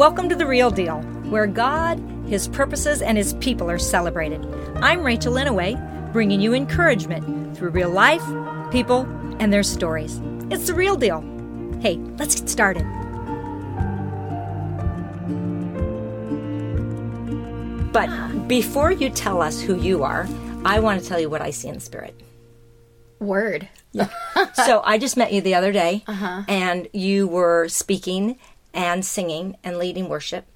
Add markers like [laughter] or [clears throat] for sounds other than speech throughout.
Welcome to The Real Deal, where God, His purposes, and His people are celebrated. I'm Rachel Inouye, bringing you encouragement through real life, people, and their stories. It's The Real Deal. Hey, let's get started. But before you tell us who you are, I want to tell you what I see in the spirit. Word. so I just met you the other day, uh-huh. and you were speaking and singing and leading worship,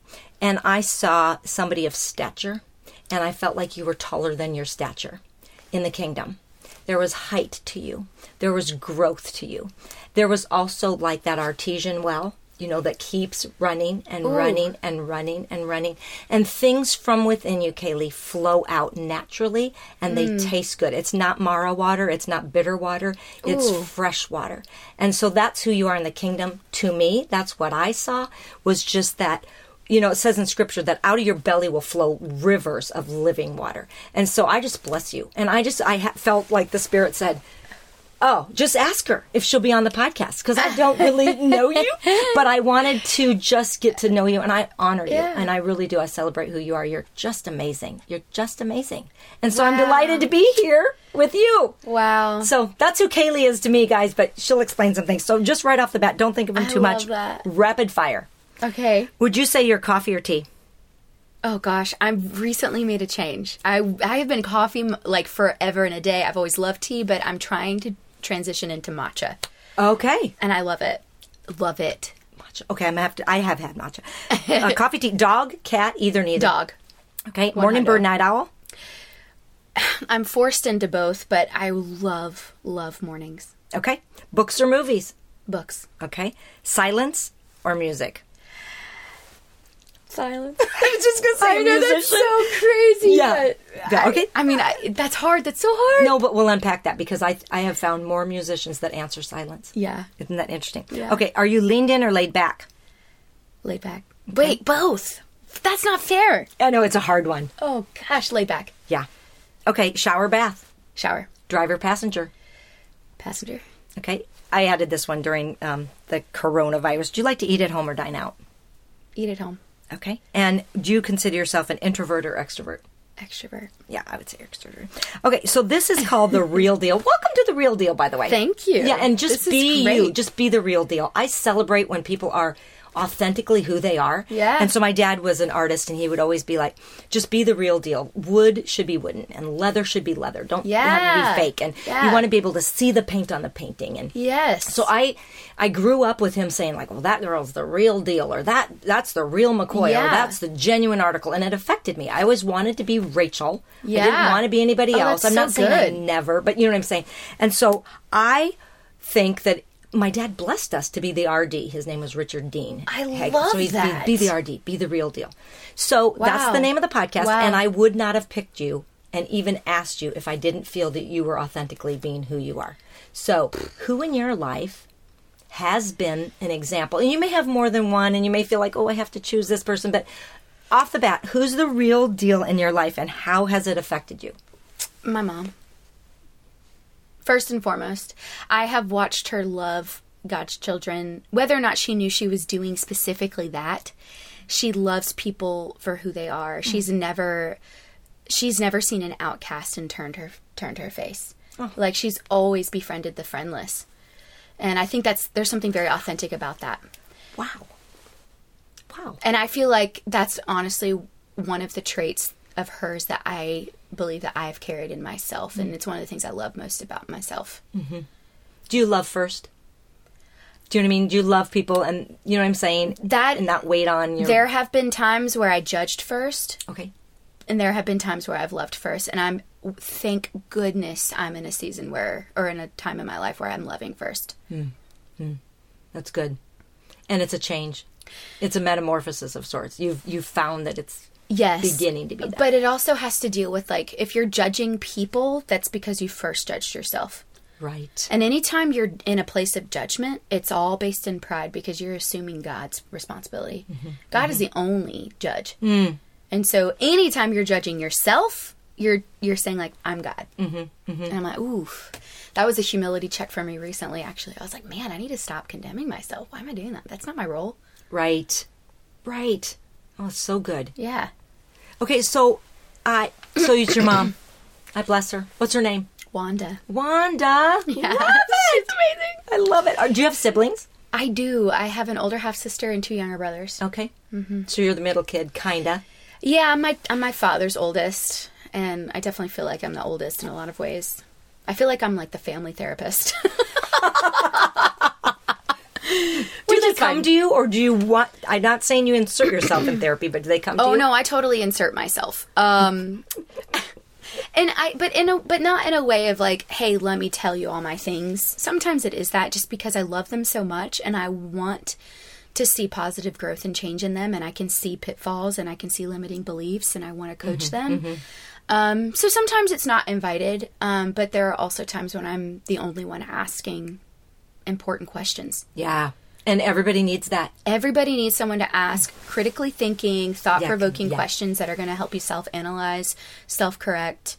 and I saw somebody of stature, and I felt like you were taller than your stature in the kingdom. There was height to you. There was growth to you. There was also like that artesian well, you know, that keeps running and running and running and running. And things from within you, Kayley, flow out naturally and they mm. taste good. It's not Marah water. It's not bitter water. It's Ooh. fresh water. And so that's who you are in the kingdom. To me, that's what I saw was just that you know, it says in scripture that out of your belly will flow rivers of living water. And so I just bless you. And I just, I ha- felt like the Spirit said, Oh, just ask her if she'll be on the podcast because I don't really [laughs] know you, but I wanted to just get to know you and I honor you. And I really do. I celebrate who you are. You're just amazing. You're just amazing. And so I'm delighted to be here with you. Wow. So that's who Kayley is to me, guys, but she'll explain some things. So just right off the bat, don't think of him I too much. that. Rapid fire. Okay. Would you say you're coffee or tea? Oh gosh, I've recently made a change. I I have been coffee like forever and a day. I've always loved tea, but I'm trying to transition into matcha, Okay. and I love it. Love it. Matcha. Okay, I'm gonna have to. I have had matcha. Uh, [laughs] coffee, tea, dog, cat, either, neither. Dog. Okay. Morning bird, night owl. [sighs] I'm forced into both, but I love love mornings. Okay. Books or movies. Books. Okay. Silence or music. Silence. [laughs] I was just gonna say I know that's so crazy. Yeah. okay. I, mean, I, that's hard. That's so hard. No, but we'll unpack that because I I have found more musicians that answer silence. Yeah. Isn't that interesting? Yeah. Okay. Are you leaned in or laid back? Laid back. Wait, both. That's not fair. I know it's a hard one. Oh gosh, laid back. Yeah. Okay. Shower, bath, Shower. driver, passenger. Passenger. Okay. I added this one during um, the coronavirus. Do you like to eat at home or dine out? Eat at home. Okay. And do you consider yourself an introvert or extrovert? Extrovert. Yeah, I would say extrovert. Okay, so this is called the real deal. Welcome to the real deal, by the way. Thank you. Yeah, and just This be you. Just be the real deal. I celebrate when people are authentically who they are. Yeah. And so my dad was an artist, and he would always be like, "Just be the real deal. Wood should be wooden, and leather should be leather. Don't have to be fake. And Yeah. you want to be able to see the paint on the painting. And Yes. so I, I grew up with him saying like, "Well, that girl's the real deal," or "That that's the real McCoy," or "That's the genuine article," and it affected me. I always wanted to be Rachel. I didn't want to be anybody Oh, else. I'm not so saying I never, but you know what I'm saying. And so I think that my dad blessed us to be the RD. His name was Richard Dean. I Hagen. love so he's be- that. Be, the RD. Be the real deal. So that's the name of the podcast. Wow. And I would not have picked you and even asked you if I didn't feel that you were authentically being who you are. So who in your life has been an example? And you may have more than one, and you may feel like, oh, I have to choose this person. But off the bat, who's the real deal in your life, and how has it affected you? My mom. First and foremost, I have watched her love God's children, whether or not she knew she was doing specifically that. She loves people for who they are. Mm-hmm. She's never she's never seen an outcast and turned her turned her face. Oh. Like she's always befriended the friendless. And I think that's there's something very authentic about that. Wow. Wow. And I feel like that's honestly one of the traits of hers that I believe that I have carried in myself. And mm-hmm. it's one of the things I love most about myself. Mm-hmm. Do you love first? Do you know what I mean? Do you love people and you know what I'm saying? That- and that weight on you. There have been times where I judged first, Okay. and there have been times where I've loved first. And I'm, thank goodness, I'm in a season where, or in a time in my life where I'm loving first. Hmm. Hmm. That's good. And it's a change. It's a metamorphosis of sorts. You've you've found that it's Yes. beginning to be that. But it also has to deal with like, if you're judging people, that's because you first judged yourself. right. And anytime you're in a place of judgment, it's all based in pride because you're assuming God's responsibility. Mm-hmm. God is mm-hmm. the only judge. Mm. And so anytime you're judging yourself, you're you're saying like I'm God. Mm-hmm. And I'm like, oof. That was a humility check for me recently. Actually, I was like, man, I need to stop condemning myself. Why am I doing that? That's not my role. Right. Right. Oh, it's so good. Yeah. Okay, so I so it's your mom. [coughs] I bless her. What's her name? Wanda. Wanda. [laughs] Yeah. Love it. [laughs] She's amazing. I love it. Uh, Do you have siblings? I do. I have an older half sister and two younger brothers. Okay. Mm-hmm. So you're the middle kid, kinda. Yeah, I'm my I'm my father's oldest, and I definitely feel like I'm the oldest in a lot of ways. I feel like I'm like the family therapist. [laughs] [laughs] Do they come to you, or do you want? I'm not saying you insert yourself in therapy, but do they come to Oh no, I totally insert myself. Um and I but in a but not in a way of like, hey, let me tell you all my things. Sometimes it is that just because I love them so much and I want to see positive growth and change in them and I can see pitfalls and I can see limiting beliefs and I want to coach them. Um, so sometimes it's not invited, um, but there are also times when I'm the only one asking important questions. Yeah, and everybody needs that. Everybody needs someone to ask critically thinking, thought provoking yeah. questions that are going to help you self analyze, self correct.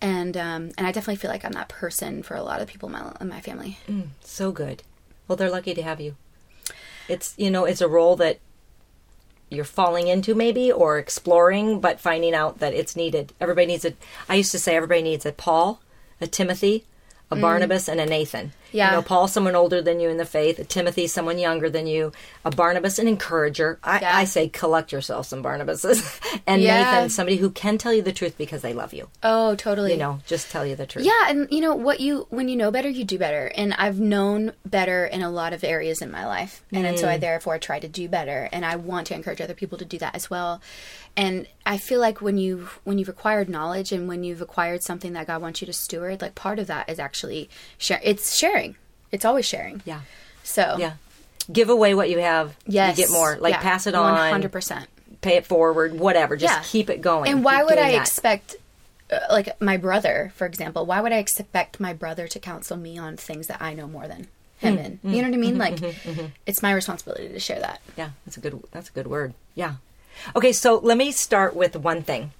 And um, and I definitely feel like I'm that person for a lot of people in my, in my family. So good. Well, they're lucky to have you. It's you know it's a role that you're falling into maybe or exploring, but finding out that it's needed. Everybody needs a. I used to say everybody needs a Paul, a Timothy, a Barnabas, and a Nathan. Yeah. You know, Paul, someone older than you in the faith. A Timothy, someone younger than you. A Barnabas, an encourager. I, Yeah. I say collect yourself some Barnabases. [laughs] and Yeah. Nathan, somebody who can tell you the truth because they love you. Oh, totally. You know, just tell you the truth. Yeah, and you know what you when you know better, you do better. And I've known better in a lot of areas in my life, and, mm. then so I therefore try to do better. And I want to encourage other people to do that as well. And I feel like when you when you've acquired knowledge and when you've acquired something that God wants you to steward, like part of that is actually share. It's sharing. It's always sharing. Yeah. So Yeah. Give away what you have. yes, You get more. Like Yeah, pass it on. 100%. pay it forward, whatever. Just Yeah. keep it going. And why Keep would I that. expect, uh, like my brother, for example, why would I expect my brother to counsel me on things that I know more than him Hmm. in? You know what I mean? [laughs] Like, it's my responsibility to share that. Yeah, that's a good. That's a good word. Yeah. Okay, so let me start with one thing.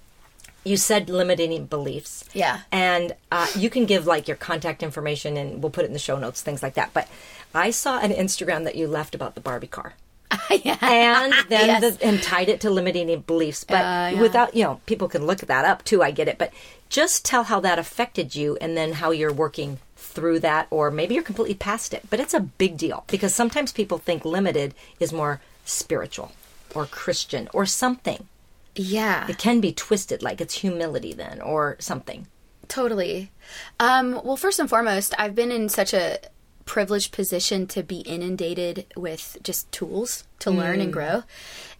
You said limiting beliefs. Yeah. And uh, you can give like your contact information, and we'll put it in the show notes, things like that. But I saw an Instagram that you left about the Barbie car. [laughs] yeah. and then Yes. the, and tied it to limiting beliefs. But Uh, yeah. without you know, people can look that up too. I get it, but just tell how that affected you, and then how you're working through that, or maybe you're completely past it. But it's a big deal because sometimes people think limited is more spiritual or Christian or something. Yeah. It can be twisted, like it's humility then or something. Totally. Um, well, first and foremost, I've been in such a privileged position to be inundated with just tools to learn and grow.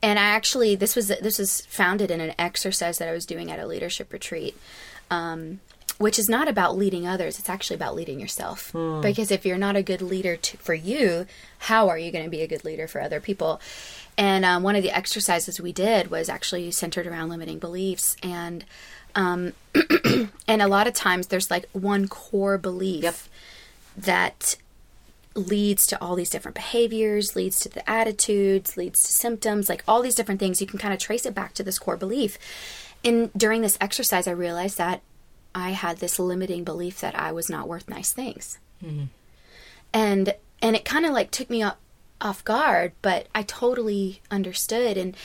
And I actually this was this was founded in an exercise that I was doing at a leadership retreat. Um, which is not about leading others, it's actually about leading yourself. Because if you're not a good leader to, for you, how are you going to be a good leader for other people? And um, one of the exercises we did was actually centered around limiting beliefs. And um, [clears throat] and a lot of times there's like one core belief Yep. that leads to all these different behaviors, leads to the attitudes, leads to symptoms, like all these different things. You can kind of trace it back to this core belief. And during this exercise, I realized that I had this limiting belief that I was not worth nice things. And and it kind of like took me off, off guard, but I totally understood and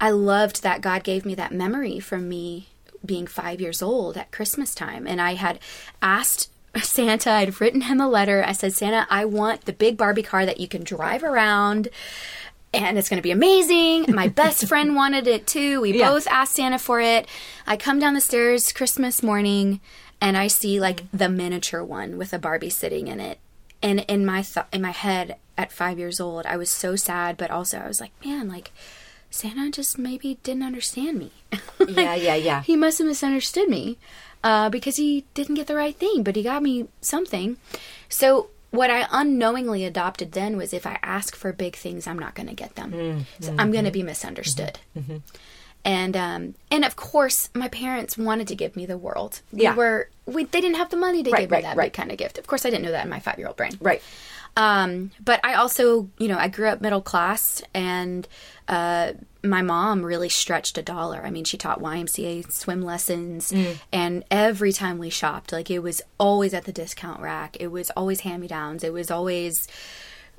I loved that God gave me that memory from me being 5 years old at Christmas time and I had asked [laughs] Santa, I'd written him a letter. I said, Santa, I want the big Barbie car that you can drive around and it's going to be amazing. [laughs] My best friend wanted it too. We Yeah. both asked Santa for it. I come down the stairs Christmas morning and I see like mm. the miniature one with a Barbie sitting in it. And in my th- in my head at 5 years old, I was so sad, but also I was like, man, like Santa just maybe didn't understand me. [laughs] Yeah, yeah, yeah. [laughs] he must have misunderstood me uh, because he didn't get the right thing, but he got me something. So what I unknowingly adopted then was if I ask for big things, I'm not going to get them. So I'm going to be misunderstood. And um, and of course, my parents wanted to give me the world. We Yeah. were we they didn't have the money to Right, give me right, that right. big kind of gift. Of course, I didn't know that in my five year old brain. Right. Um, but I also, you know, I grew up middle class and uh, my mom really stretched a dollar. I mean, she taught YMCA swim lessons, and every time we shopped, like it was always at the discount rack. It was always hand me downs. It was always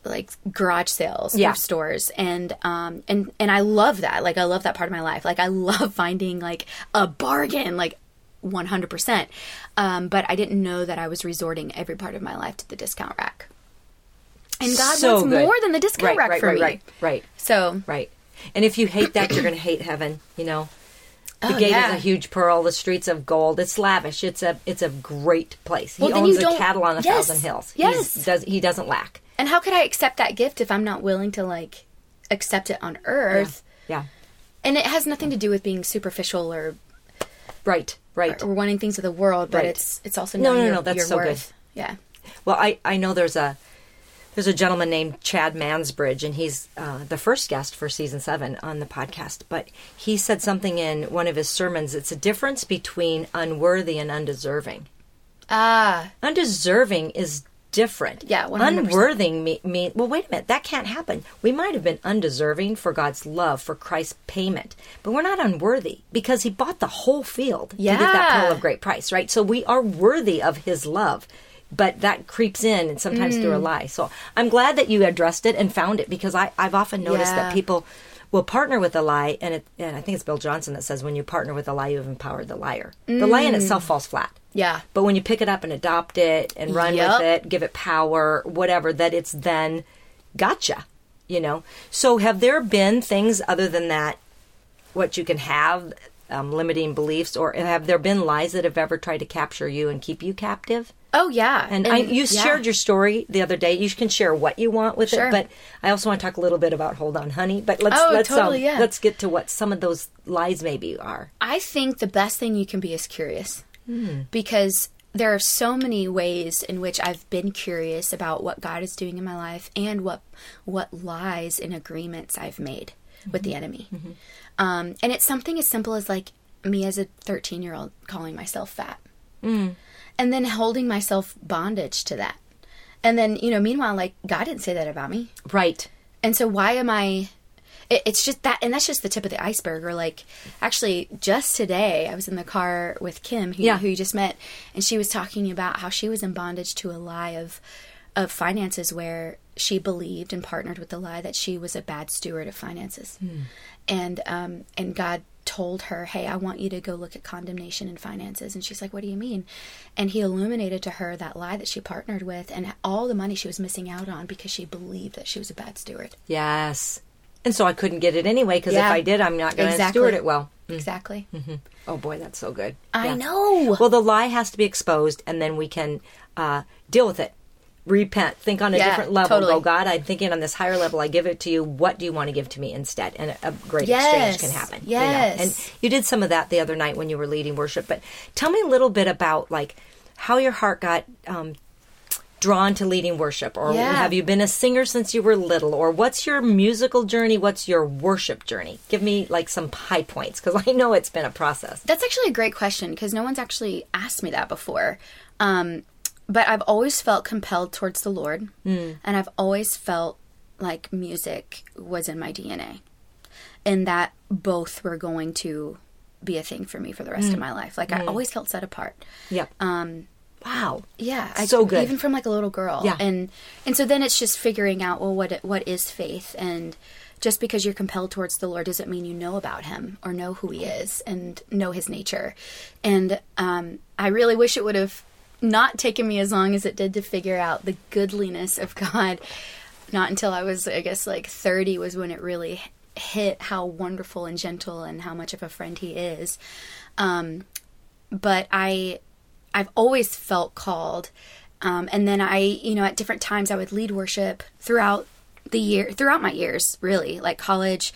like garage sales, Yeah. thrift stores, and um and and I love that. Like I love that part of my life. Like I love finding like a bargain, like one hundred percent. Um, but I didn't know that I was resorting every part of my life to the discount rack. And God So wants good. more than the discount right, rack right, for right, me. right, right, So right. And if you hate that, you're going to hate heaven. You know, the Oh, gate yeah. is a huge pearl. The streets of gold. It's lavish. It's a it's a great place. He Well, owns the cattle on a Yes, thousand hills. yes. He's, does he doesn't lack. And how could I accept that gift if I'm not willing to like accept it on earth? Yeah. And it has nothing to do with being superficial or, Right. Right. or wanting things of the world, but Right. it's it's also No, no, no, that's so good. Yeah. Well, I, I know there's a there's a gentleman named Chad Mansbridge, and he's uh, the first guest for season seven on the podcast. But he said something in one of his sermons. It's a difference between unworthy and undeserving. Ah, Undeserving is different. Yeah, 100%. unworthy mean, mean. Well, wait a minute. That can't happen. We might have been undeserving for God's love, for Christ's payment, but we're not unworthy because He bought the whole field to get that Yeah. pearl of great price, right? So we are worthy of His love. But that creeps in and sometimes through a Mm. lie. So I'm glad that you addressed it and found it because I, I've often noticed Yeah. that people will partner with a lie, and, it, and I think it's Bill Johnson that says when you partner with a lie, you have empowered the liar. The lie in itself falls flat. yeah. But when you pick it up and adopt it and run Yep. with it, give it power, whatever, that it's then gotcha, you know? So have there been things other than that, what you can have, um, limiting beliefs, or have there been lies that have ever tried to capture you and keep you captive? Oh yeah. And, I, you yeah. shared your story the other day. You can share what you want with Sure. it, but I also want to talk a little bit about Hold On Honey. But let's Oh, let's totally, um, yeah. let's get to what some of those lies maybe are. I think the best thing you can be is curious. Hmm. Because there are so many ways in which I've been curious about what God is doing in my life and what what lies and agreements I've made with Mm-hmm. the enemy. Um, and it's something as simple as like me as a 13 year old calling myself fat. Mm. And then holding myself bondage to that. And then, you know, meanwhile, like, God didn't say that about me. Right. And so why am I it, it's just that and that's just the tip of the iceberg or like actually just today I was in the car with Kim who, Yeah. who you just met and she was talking about how she was in bondage to a lie of of finances where she believed and partnered with the lie that she was a bad steward of finances. And um and God told her, "Hey, I want you to go look at condemnation in finances." And she's like, "What do you mean?" And he illuminated to her that lie that she partnered with and all the money she was missing out on because she believed that she was a bad steward. Yes. And so I couldn't get it anyway because Yeah. if I did, I'm not going to Exactly. steward it well. Exactly. Oh boy, that's so good. I Yeah. know. Well, the lie has to be exposed, and then we can uh, deal with it. Repent. Think on a Yeah, different level. totally. Go, God, I'm thinking on this higher level. I give it to you. What do you want to give to me instead? And a, a great Yes, exchange can happen. you know? yes. And you did some of that the other night when you were leading worship. But tell me a little bit about like how your heart got um, drawn to leading worship, or Yeah. have you been a singer since you were little, or what's your musical journey? What's your worship journey? Give me like some high points because I know it's been a process. That's actually a great question because no one's actually asked me that before. Um, but I've always felt compelled towards the Lord, and I've always felt like music was in my DNA, and that both were going to be a thing for me for the rest of my life. Like I always felt set apart. Yep. Um, Wow. Yeah, I, So good. Even from like a little girl. Yeah. and and so then it's just figuring out well what what is faith and just because you're compelled towards the Lord doesn't mean you know about Him or know who He is and know His nature. And um, I really wish it would have not taken me as long as it did to figure out the goodliness of God. Not until I was, I guess, like 30 was when it really hit how wonderful and gentle and how much of a friend He is. Um, but I I've always felt called. Um, and then I, you know, at different times I would lead worship throughout the year, throughout my years, really. Like college,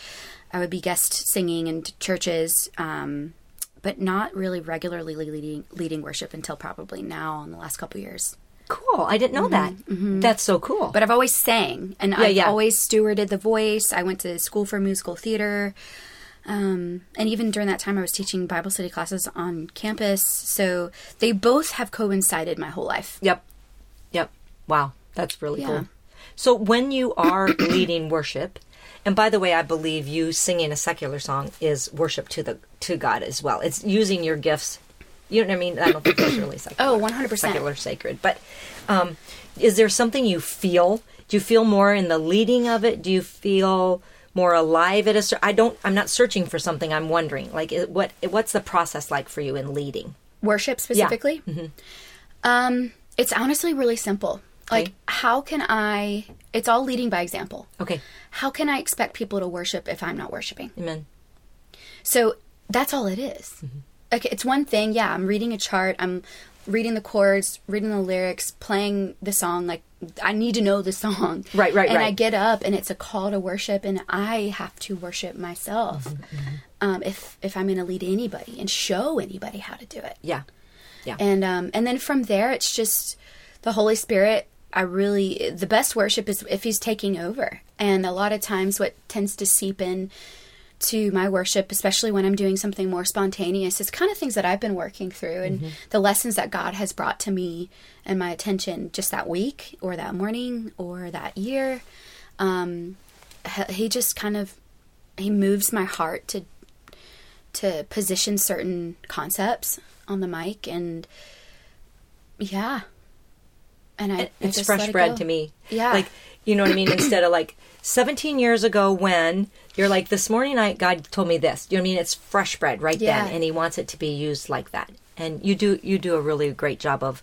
I would be guest singing in churches, um, but not really regularly leading leading worship until probably now in the last couple years. Cool. I didn't know that. That's so cool. Mm-hmm, But I've always sang, and I've yeah. always stewarded the voice. I went to school for musical theater. Um, and even during that time, I was teaching Bible study classes on campus. So they both have coincided my whole life. yep. Yep. Wow. That's really Yeah. cool. So when you are [coughs] leading worship, and by the way, I believe you singing a secular song is worship to the to God as well. It's using your gifts. You know what I mean? I don't think that's really secular. Oh, 100%. Secular, sacred. But um, is there something you feel Do you feel more in the leading of it? Do you feel more alive at a I don't I'm not searching for something. I'm wondering like what what's the process like for you in leading? Worship specifically? Um, it's honestly really simple. Like, how can I? It's all leading by example. Okay. How can I expect people to worship if I'm not worshiping? Amen. So that's all it is. Okay, it's one thing. Yeah, I'm reading a chart. I'm reading the chords, reading the lyrics, playing the song. Like I need to know the song. [laughs] Right, right, and I get up, and it's a call to worship, and I have to worship myself. Um, if if I'm going to lead anybody and show anybody how to do it, Yeah. Yeah. and um, and then from there, it's just the Holy Spirit. I really the best worship is if He's taking over, and a lot of times what tends to seep in to my worship, especially when I'm doing something more spontaneous, is kind of things that I've been working through and the lessons that God has brought to me and my attention just that week or that morning or that year. Um, he just kind of he moves my heart to to position certain concepts on the mic and yeah and I, I It's just fresh it bread to me. Yeah. Like, you know what I mean? Instead of like 17 years ago when you're like, this morning I, God told me this. You know what I mean? It's fresh bread right Yeah. then. And he wants it to be used like that. And you do, you do a really great job of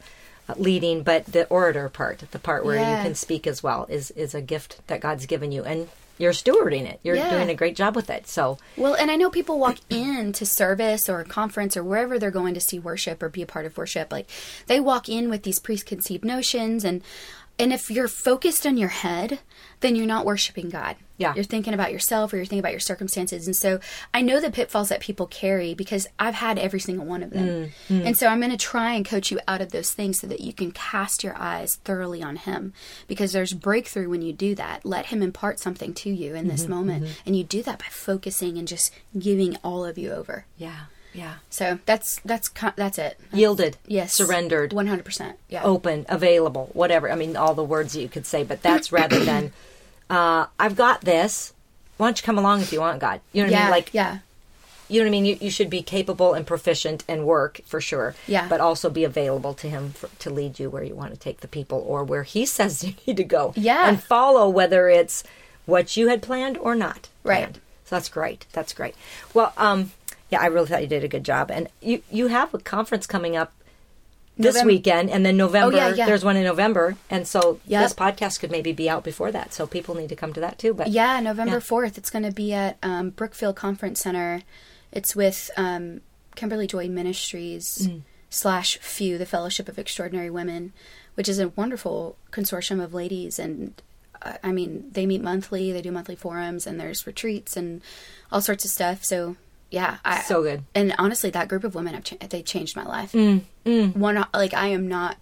uh, leading, but the orator part, the part where Yeah. you can speak as well is, is a gift that God's given you. And you're stewarding it. You're Yeah. doing a great job with it. So Well, and I know people walk [clears throat] into service or a conference or wherever they're going to see worship or be a part of worship. Like they walk in with these preconceived notions and and if you're focused on your head, then you're not worshiping God. Yeah. You're thinking about yourself or you're thinking about your circumstances. And so I know the pitfalls that people carry because I've had every single one of them. Mm, mm. And so I'm going to try and coach you out of those things so that you can cast your eyes thoroughly on Him because there's breakthrough when you do that. Let Him impart something to you in this mm-hmm, moment. Mm-hmm. And you do that by focusing and just giving all of you over. yeah, yeah. So that's that's that's it. Yielded. Yes. Surrendered. 100%. Yeah. open, available, whatever. I mean, all the words you could say, but that's [clears throat] rather than, uh, I've got this. Why don't you come along if you want, God? You know what I mean? Like, yeah. you know what I mean? You, you should be capable and proficient and work for sure. Yeah. But also be available to Him for, to lead you where you want to take the people or where He [laughs] says you need to go. Yeah. And follow whether it's what you had planned or not. Right. planned. So that's great. That's great. Well, um, yeah, I really thought you did a good job. And you, you have a conference coming up this November- weekend and then November Oh, yeah, yeah. there's one in November and so Yep. this podcast could maybe be out before that so people need to come to that too but Yeah, November Yeah. 4th. It's going to be at um, Brookfield Conference Center. It's with um, Kimberly Joy Ministries Mm. slash FEW, the Fellowship of Extraordinary Women, which is a wonderful consortium of ladies. And uh, I mean, they meet monthly, they do monthly forums, and there's retreats and all sorts of stuff. So, yeah. I, so good And honestly, that group of women, have cha- they changed my life. Mm, One, like, I am not,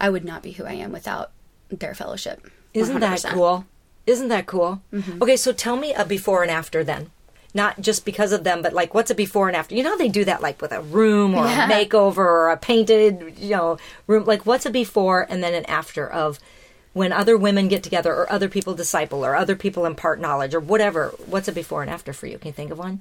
I would not be who I am without their fellowship. isn't that 100%. cool isn't that cool Mm-hmm. okay so tell me a before and after then not just because of them but like what's a before and after you know how they do that like with a room or Yeah. a makeover or a painted you know room like what's a before and then an after of when other women get together or other people disciple or other people impart knowledge or whatever what's a before and after for you can you think of one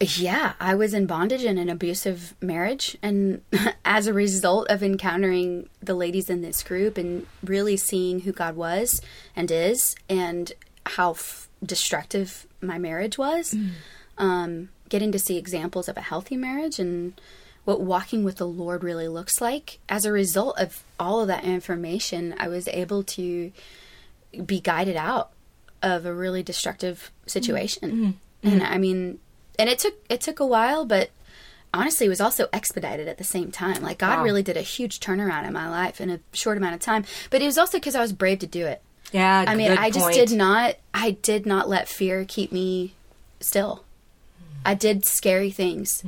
Yeah, I was in bondage in an abusive marriage. And [laughs] as a result of encountering the ladies in this group and really seeing who God was and is and how f- destructive my marriage was, mm. um, getting to see examples of a healthy marriage and what walking with the Lord really looks like. As a result of all of that information, I was able to be guided out of a really destructive mm. situation. Mm. And I mean, and it took it took a while, but honestly, it was also expedited at the same time. Like God Wow. really did a huge turnaround in my life in a short amount of time. But it was also because I was brave to do it. yeah I mean, I just point. did not. I did not let fear keep me still. I did scary things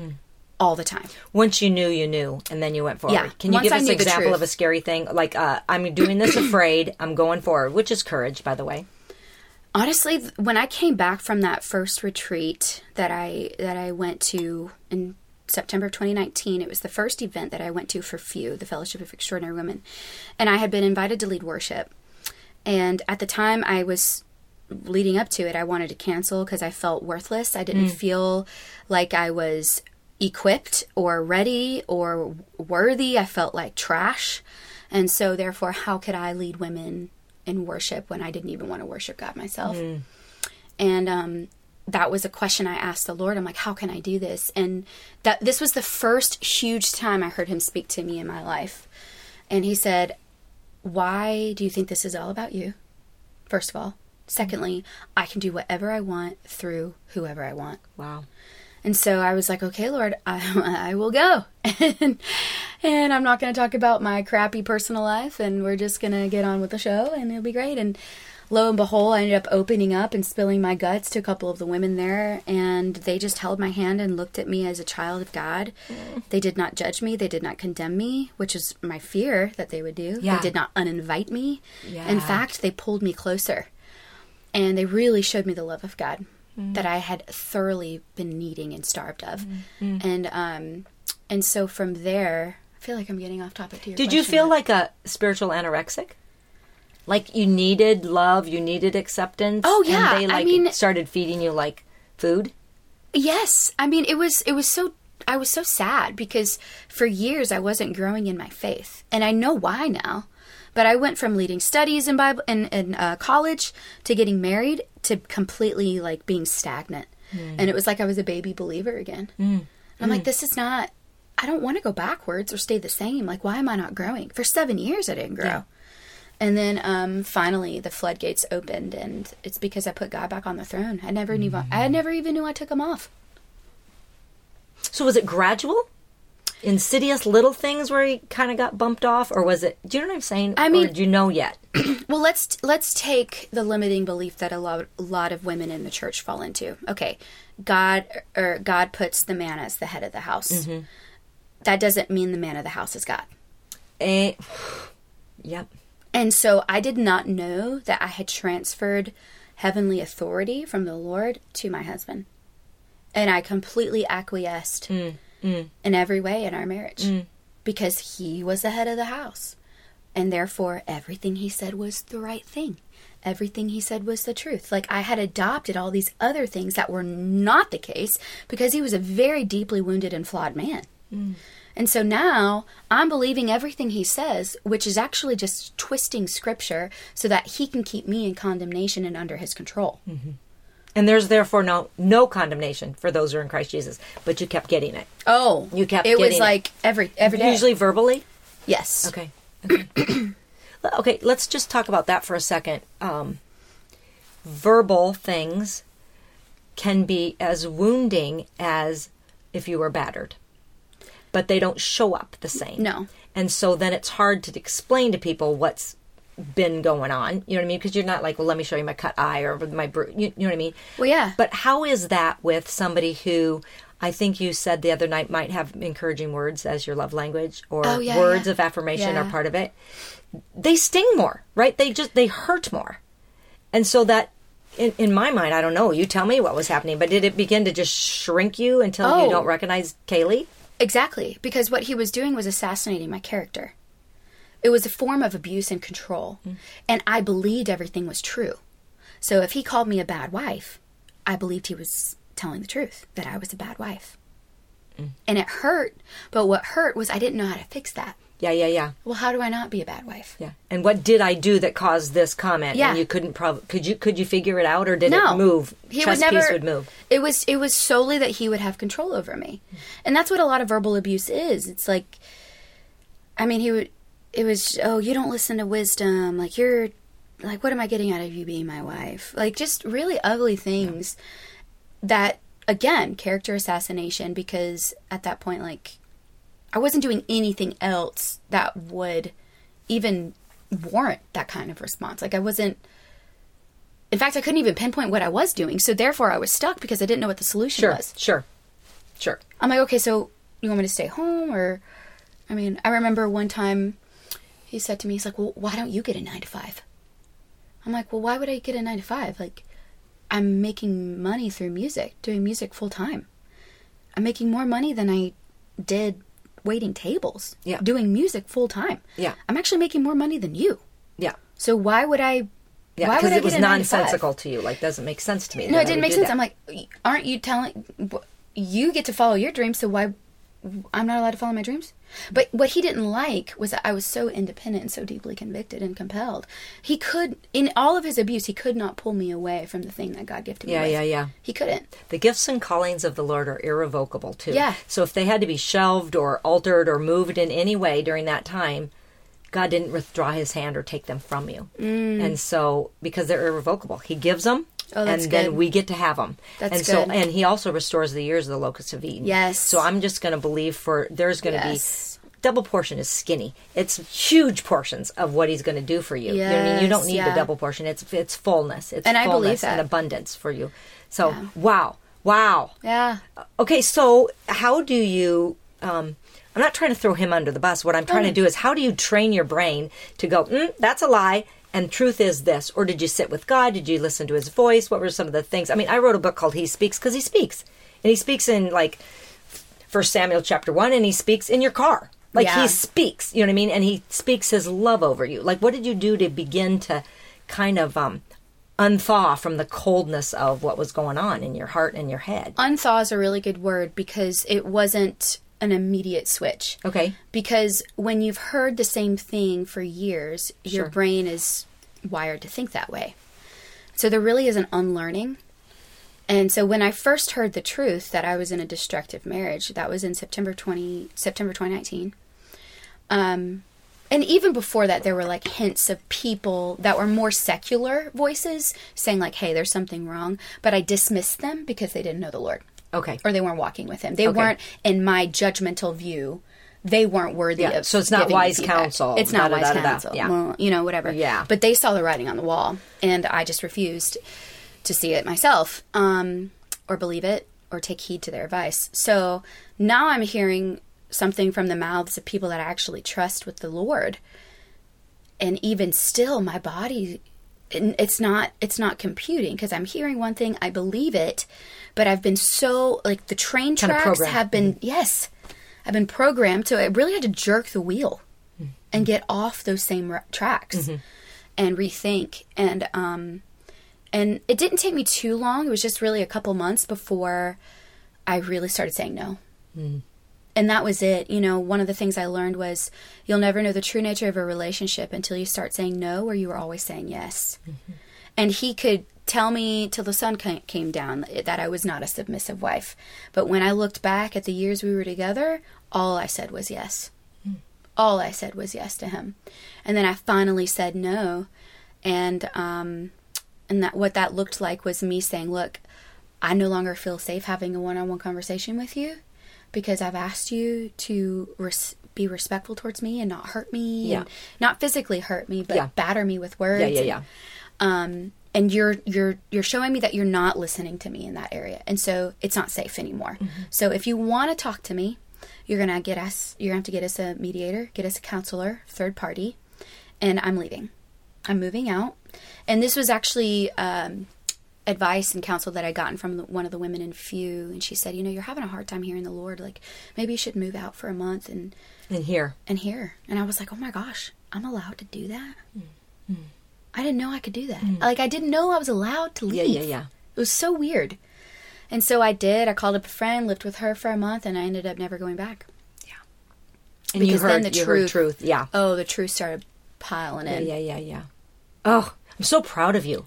all the time. once you knew you knew and then you went forward Yeah, can you once give I us an example of a scary thing like uh, i'm doing this [coughs] afraid i'm going forward which is courage by the way honestly when i came back from that first retreat that i that i went to in september of 2019 it was the first event that i went to for few the fellowship of extraordinary women. And i had been invited to lead worship. And at the time i was leading up to it i wanted to cancel because i felt worthless. I didn't mm. feel like i was equipped or ready or worthy. I felt like trash. And so therefore how could i lead women worship when I didn't even want to worship God myself. And um, that was a question I asked the Lord. I'm like, how can I do this? And that this was the first huge time I heard Him speak to me in my life. And He said, Why do you think this is all about you? First of all. Secondly, I can do whatever I want through whoever I want. Wow. And so I was like, okay, Lord, I, [laughs] I will go. and, and I'm not going to talk about my crappy personal life, and we're just going to get on with the show, and it'll be great. And lo and behold, I ended up opening up and spilling my guts to a couple of the women there, and they just held my hand and looked at me as a child of God. They did not judge me, they did not condemn me, which is my fear that they would do. Yeah. They did not uninvite me. Yeah. In fact, they pulled me closer and they really showed me the love of God Mm. that I had thoroughly been needing and starved of. Mm. And um and so from there, I feel like I'm getting off topic to your Did you feel like a spiritual anorexic? Like you needed love, you needed acceptance. Oh, yeah, and they I like mean- started feeding you like food. Yes, I mean it was it was so I was so sad because for years I wasn't growing in my faith, and I know why now. But I went from leading studies in Bible in, in uh, college to getting married to completely like being stagnant, mm. and it was like I was a baby believer again. Mm. And I'm like, mm. this is not. I don't want to go backwards or stay the same. Like, why am I not growing? For seven years, I didn't grow. Yeah. And then um, finally, the floodgates opened, and it's because I put God back on the throne. I never knew. I never even knew I took him off. So was it gradual? Insidious little things where he kind of got bumped off, or was it? Do you know what I'm saying? I Or mean- do you know yet? [clears throat] Well, let's let's take the limiting belief that a lot a lot of women in the church fall into. Okay, God or God puts the man as the head of the house. Mm-hmm. That doesn't mean the man of the house is God. Eh, [sighs] yep. And so I did not know that I had transferred heavenly authority from the Lord to my husband. And I completely acquiesced hmm. Mm. in every way in our marriage mm. because he was the head of the house. And therefore, everything he said was the right thing. Everything he said was the truth. Like I had adopted all these other things that were not the case because he was a very deeply wounded and flawed man. Mm. And so now I'm believing everything he says, which is actually just twisting scripture so that he can keep me in condemnation and under his control. Mm-hmm. And there's therefore no no condemnation for those who are in Christ Jesus, but you kept getting it. Oh, You kept It was getting it. like every every day. Usually verbally. yes. Okay. Okay. [coughs] okay. Let's just talk about that for a second. Um, verbal things can be as wounding as if you were battered, but they don't show up the same. No. And so then it's hard to explain to people what's been going on. You know what I mean? Because you're not like, well, let me show you my cut eye or my bru You, you know what I mean? Well, yeah. But how is that with somebody who I think you said the other night might have encouraging words as your love language or Oh, yeah, words yeah. of affirmation Yeah. are part of it? They sting more, right? They just they hurt more. And so that in, in my mind, I don't know. You tell me what was happening, but did it begin to just shrink you until Oh. you don't recognize Kayley? Exactly, because what he was doing was assassinating my character. It was a form of abuse and control, mm. and I believed everything was true. So if he called me a bad wife, I believed he was telling the truth that I was a bad wife. Mm. And it hurt, but what hurt was I didn't know how to fix that. Yeah, yeah, yeah, Well, how do I not be a bad wife? yeah. And what did I do that caused this comment? Yeah. And you couldn't prob could you could you figure it out or did No. it move? He Chess would never. piece would move. It was it was solely that he would have control over me, mm. and that's what a lot of verbal abuse is. It's like, I mean, he would. It was oh, you don't listen to wisdom. Like you're, like what am I getting out of you being my wife? Like just really ugly things. That again, character assassination. Because at that point, like, I wasn't doing anything else that would even warrant that kind of response. Like I wasn't. In fact, I couldn't even pinpoint what I was doing, so therefore I was stuck because I didn't know what the solution Sure, was. sure, sure. I'm like, okay, so you want me to stay home, or I mean, I remember one time he said to me, he's like, well, why don't you get a nine to five? I'm like, well, why would I get a nine to five? Like, I'm making money through music, doing music full time. I'm making more money than I did waiting tables, Yeah. doing music full time. Yeah. I'm actually making more money than you. Yeah. So why would I? Yeah, why would because I it was nonsensical to you. Like, doesn't make sense to me. No, it didn't make sense. that. I'm like, aren't you telling? You get to follow your dreams, so why? I'm not allowed to follow my dreams. But what he didn't like was that I was so independent and so deeply convicted and compelled. He could, in all of his abuse, he could not pull me away from the thing that God gifted me Yeah, with. yeah, yeah. He couldn't. The gifts and callings of the Lord are irrevocable too. Yeah. So if they had to be shelved or altered or moved in any way during that time, God didn't withdraw his hand or take them from you. Mm. And so because they're irrevocable, he gives them Oh, that's and then we get to have them. That's and so good. and he also restores the years of the locusts of Eden. Yes. So I'm just going to believe for there's going to Yes. be double portion is skinny. It's huge portions of what he's going to do for you. you know I mean? You don't need yeah. the double portion. It's it's fullness. It's And I believe fullness that. and abundance for you. So wow. Wow. Yeah. Okay, so how do you? Um, I'm not trying to throw him under the bus. What I'm trying to do is how do you train your brain to go? Mm, that's a lie, and truth is this. Or did you sit with God? Did you listen to His voice? What were some of the things? I mean, I wrote a book called He Speaks because He speaks, and He speaks in like First Samuel chapter one, and He speaks in your car. Like Yeah. He speaks, you know what I mean? And He speaks His love over you. Like, what did you do to begin to kind of um, unthaw from the coldness of what was going on in your heart and your head? Unthaw is a really good word because it wasn't an immediate switch. Okay. Because when you've heard the same thing for years, your brain is wired to think that way. So there really is an unlearning. And so when I first heard the truth that I was in a destructive marriage, that was in September 20 September 2019. Um and even before that there were like hints of people that were more secular voices saying like hey, there's something wrong, but I dismissed them because they didn't know the Lord Okay. or they weren't walking with him. They Okay. weren't, in my judgmental view, they weren't worthy Yeah, of. so it's not wise counsel, It's not wise da-da-da-da-da, counsel. yeah. Well, you know, whatever. Yeah. But they saw the writing on the wall, and I just refused to see it myself, um, or believe it, or take heed to their advice. So now I'm hearing something from the mouths of people that I actually trust with the Lord, and even still, my body it's not it's not computing because I'm hearing one thing, I believe it, but I've been so like the train Kinda tracks have been mm-hmm. yes, I've been programmed, so I really had to jerk the wheel mm-hmm. and get off those same ra- tracks mm-hmm. and rethink. And um and it didn't take me too long. It was just really a couple months before I really started saying no. Mm. And that was it. You know, one of the things I learned was you'll never know the true nature of a relationship until you start saying no or you were always saying yes. And he could tell me till the sun came down that I was not a submissive wife. But when I looked back at the years we were together, all I said was yes. All I said was yes to him. And then I finally said no. And um and that what that looked like was me saying, "Look, I no longer feel safe having a one-on-one conversation with you because I've asked you to res- be respectful towards me and not hurt me, Yeah. and not physically hurt me, but Yeah. batter me with words. Yeah, yeah, and- yeah. um, and you're you're you're showing me that you're not listening to me in that area, and so it's not safe anymore. Mm-hmm. So if you want to talk to me, you're gonna get us. You're gonna have to get us a mediator, get us a counselor, third party, and I'm leaving. I'm moving out, and this was actually um, advice and counsel that I gotten from the, one of the women in Few, and she said, you know, you're having a hard time hearing the Lord. Like maybe you should move out for a month and And here. and here." And I was like, oh my gosh, I'm allowed to do that. Mm-hmm. I didn't know I could do that. Like I didn't know I was allowed to leave. Yeah, yeah, yeah. It was so weird. And so I did. I called up a friend, lived with her for a month, and I ended up never going back. Yeah. And you Because heard, then the you truth- truth. Yeah. Oh, the truth started piling in. Yeah, yeah, yeah, yeah. Oh, I'm so proud of you.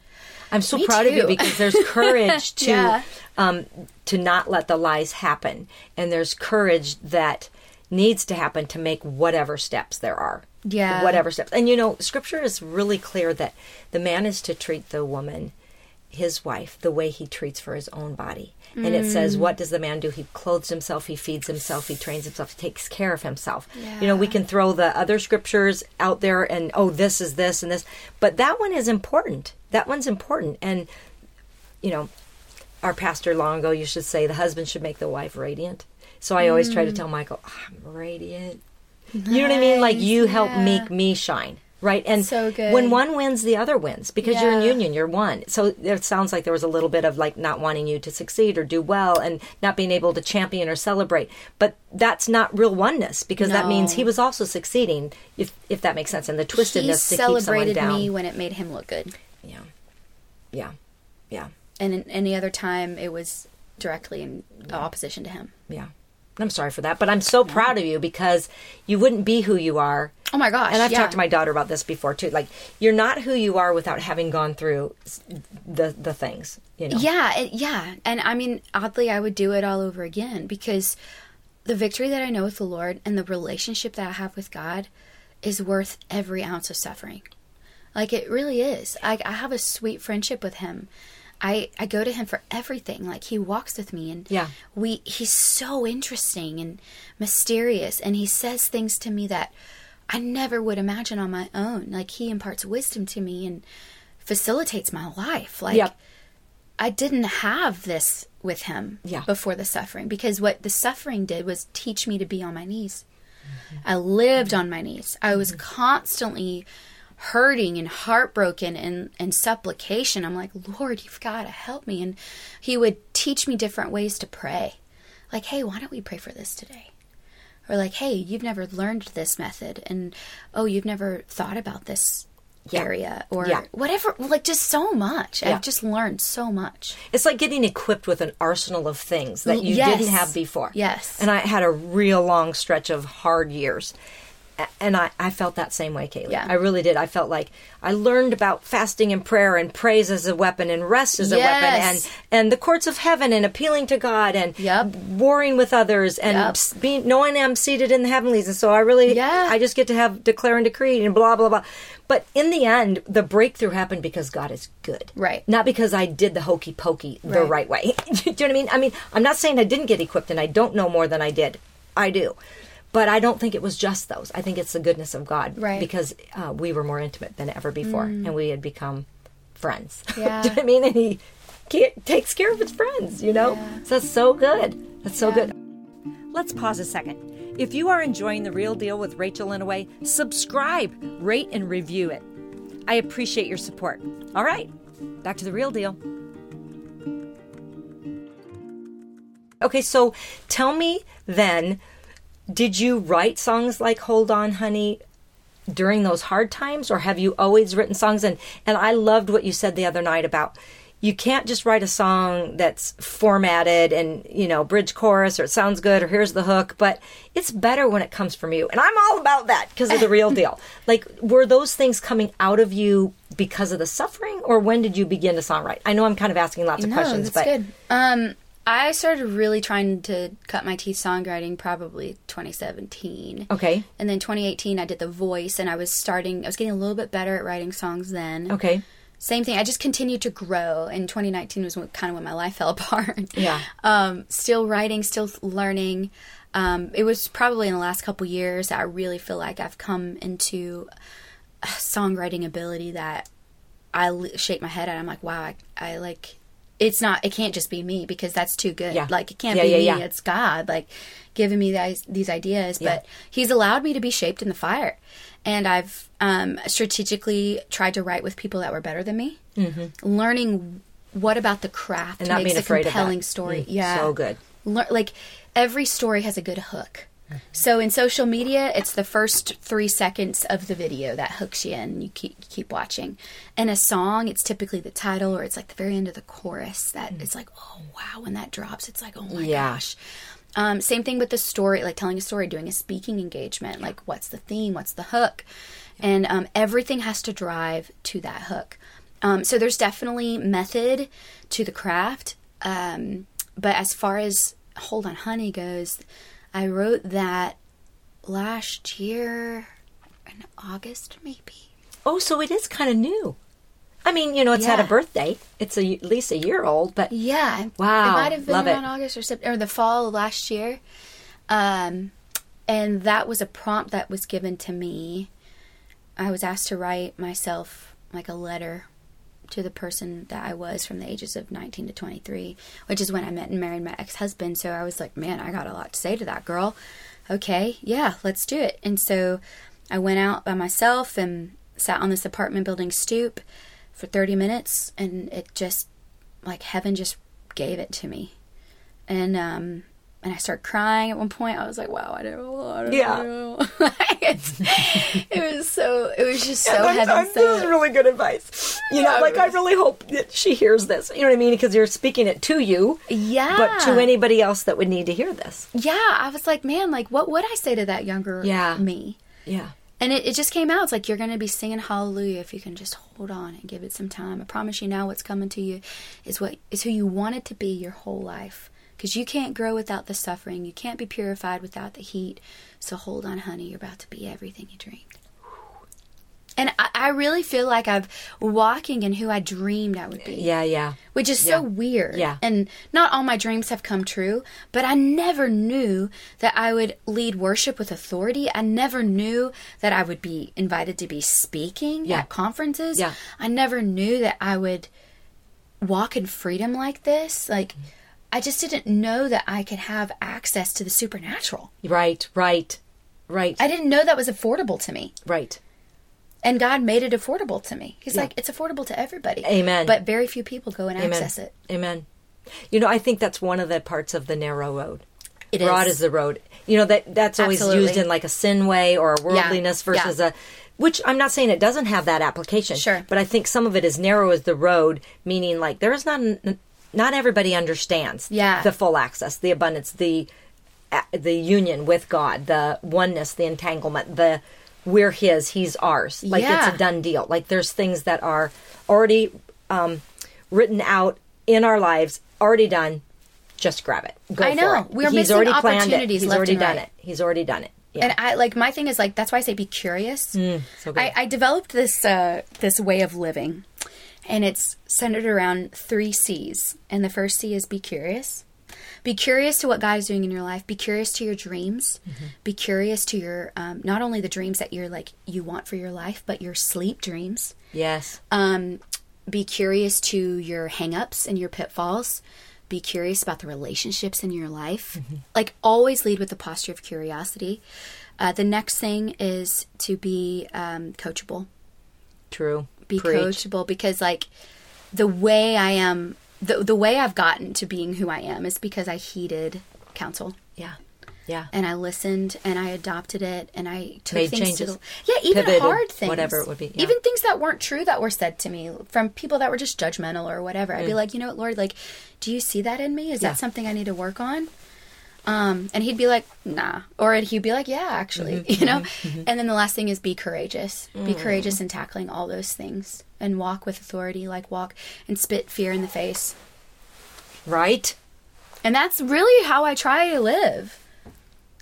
I'm so Me proud of you because there's [laughs] courage to Yeah. um, to not let the lies happen, and there's courage that needs to happen to make whatever steps there are. Yeah. Whatever steps, and you know, Scripture is really clear that the man is to treat the woman, his wife, the way he treats for his own body. And it Mm. says, what does the man do? He clothes himself, he feeds himself, he trains himself, he takes care of himself. You know, we can throw the other scriptures out there and, oh, this is this and this. But that one is important. That one's important. And, you know, our pastor long ago you should say the husband should make the wife radiant. So I always try to tell Michael, "Oh, I'm radiant. You know what I mean? Like you help yeah. make me shine. Right. And So good. when one wins, the other wins because you're in union, you're one. So it sounds like there was a little bit of like not wanting you to succeed or do well and not being able to champion or celebrate. But that's not real oneness because that means he was also succeeding, if if that makes sense, and the He twistedness to keep someone celebrated down. me when it made him look good. Yeah. Yeah. Yeah. And in any other time, it was directly in opposition to him. Yeah. I'm sorry for that, but I'm so proud of you because you wouldn't be who you are. Oh my gosh! And I've yeah. talked to my daughter about this before too. Like you're not who you are without having gone through the the things. You know. Yeah, it, yeah. And I mean, oddly, I would do it all over again because the victory that I know with the Lord and the relationship that I have with God is worth every ounce of suffering. Like it really is. I, I have a sweet friendship with Him. I, I go to him for everything. Like he walks with me and Yeah. we he's so interesting and mysterious and he says things to me that I never would imagine on my own. Like he imparts wisdom to me and facilitates my life. Like Yep. I didn't have this with him Yeah. before the suffering because what the suffering did was teach me to be on my knees. Mm-hmm. I lived on my knees. I was constantly hurting and heartbroken and, and supplication. I'm like, Lord, you've got to help me. And he would teach me different ways to pray. Like, hey, why don't we pray for this today? Or like, hey, you've never learned this method. And oh, you've never thought about this area. Or Yeah. whatever. Like, just so much. Yeah. I've just learned so much. It's like getting equipped with an arsenal of things that you Yes. didn't have before. Yes. And I had a real long stretch of hard years. And I, I felt that same way, Kayley. Yeah. I really did. I felt like I learned about fasting and prayer and praise as a weapon and rest as a weapon and, and the courts of heaven and appealing to God and Yep. warring with others and Yep. being knowing I'm seated in the heavenlies. And so I really, Yeah. I just get to have declare and decree and blah, blah, blah. But in the end, the breakthrough happened because God is good. Right. Not because I did the hokey pokey the Right. right way. [laughs] do you know what I mean? I mean, I'm not saying I didn't get equipped and I don't know more than I did. I do. But I don't think it was just those. I think it's the goodness of God. Right. Mm. Because uh, we were more intimate than ever before and we had become friends. [laughs] Yeah. do you know I mean? And he takes care of his friends, you know? So that's so good. That's so good. Let's pause a second. If you are enjoying The Real Deal with Rachel Inouye, subscribe, rate, and review it. I appreciate your support. All right, back to The Real Deal. Okay, so tell me then, did you write songs like Hold On Honey during those hard times or have you always written songs? And and I loved what you said the other night about you can't just write a song that's formatted and you know bridge chorus or it sounds good or here's the hook but it's better when it comes from you. And I'm all about that because of the real [laughs] deal. Like were those things coming out of you because of the suffering or when did you begin to songwrite? I know I'm kind of asking lots of No, questions that's but good. Um, I started really trying to cut my teeth songwriting probably 2017. okay And then 2018, I did The Voice, and I was starting, I was getting a little bit better at writing songs then. okay Same thing. I just continued to grow, and 2019 was when, kind of when my life [laughs] fell apart. Yeah. Um, still writing, still learning. Um, it was probably in the last couple years that I really feel like I've come into a songwriting ability that I l- shake my head at. I'm like, wow, I, I like. It's not. It can't just be me because that's too good. Yeah. Like it can't Yeah, be yeah, me. It's God. Like giving me these these ideas. But He's allowed me to be shaped in the fire, and I've um, strategically tried to write with people that were better than me, mm-hmm. learning what about the craft And not makes being a afraid of that. compelling story. Mm, yeah, so good. Lear- like every story has a good hook. So in social media, it's the first three seconds of the video that hooks you in. You keep you keep watching. In a song, it's typically the title or it's like the very end of the chorus that it's like, oh wow, when that drops, it's like, oh my Yeah. gosh. Um, same thing with the story, like telling a story, doing a speaking engagement. Like, what's the theme? What's the hook? And um, everything has to drive to that hook. Um, so there's definitely method to the craft. Um, but as far as Hold on Honey goes, I wrote that last year in August, maybe. Oh, so it is kind of new. I mean, you know, it's had a birthday. It's a, at least a year old, but Yeah. Wow, It might have been love it. around August or September, or the fall of last year. Um, and that was a prompt that was given to me. I was asked to write myself like a letter to the person that I was from the ages of 19 to 23, which is when I met and married my ex husband. So I was like, man, I got a lot to say to that girl. Okay, yeah, let's do it. And so I went out by myself and sat on this apartment building stoop for 30 minutes, and it just, like, heaven just gave it to me. And um, and I started crying at one point. I was like, "Wow, I don't know, I don't Yeah. know." [laughs] It was so, it was just so I'm- heaven I'm- this is really good advice. You know, Yeah, like I really hope that she hears this. You know what I mean? Because you're speaking it to you, Yeah, but to anybody else that would need to hear this. yeah. I was like, man, like, what would I say to that younger Yeah. me? Yeah. And it, it just came out. It's like you're going to be singing hallelujah if you can just hold on and give it some time. I promise you now what's coming to you is what is who you wanted to be your whole life. Because you can't grow without the suffering. You can't be purified without the heat. So hold on, honey. You're about to be everything you dreamed. And I, I really feel like I'm walking in who I dreamed I would be Yeah, yeah. which is Yeah. so weird. Yeah. And not all my dreams have come true, but I never knew that I would lead worship with authority. I never knew that I would be invited to be speaking Yeah. at conferences. Yeah. I never knew that I would walk in freedom like this. Like, I just didn't know that I could have access to the supernatural. Right, right, right, I didn't know that was affordable to me. right. And God made it affordable to me. He's Yeah. like, it's affordable to everybody. Amen. But very few people go and Amen. access it. Amen. You know, I think that's one of the parts of the narrow road. It Broad is. is the road. You know that that's always Absolutely. used in like a sin way or a worldliness Yeah, versus a which I'm not saying it doesn't have that application. Sure. But I think some of it is narrow as the road, meaning like there is not an, not everybody understands Yeah. the full access, the abundance, the the union with God, the oneness, the entanglement, the we're his, he's ours. Like Yeah. it's a done deal. Like there's things that are already um, written out in our lives, already done. Just grab it. Go I know. For it. We're He's missing already planned it. opportunities He's already done right. it. He's already done it. Yeah. And I like my thing is like that's why I say be curious. so good. I, I developed this uh, this way of living, and it's centered around three C's. And the first C is be curious. Be curious to what God is doing in your life. Be curious to your dreams. Be curious to your um, not only the dreams that you're like you want for your life, but your sleep dreams. yes. Um, be curious to your hangups and your pitfalls. Be curious about the relationships in your life. Like always, lead with the posture of curiosity. Uh, the next thing is to be um, coachable. True. Be Preach. coachable because, like, the way I am, the the way I've gotten to being who I am is because I heeded counsel Yeah. Yeah. and I listened and I adopted it and I took Made things changes. to the yeah even Pivoted, hard things whatever it would be, yeah. even things that weren't true that were said to me from people that were just judgmental or whatever I'd be like you know what Lord like do you see that in me is Mm. Yeah. that something I need to work on um and he'd be like nah or he'd be like yeah actually Mm-hmm, [laughs] you know and then the last thing is be courageous Mm. be courageous in tackling all those things and walk with authority like walk and spit fear in the face Right. and that's really how I try to live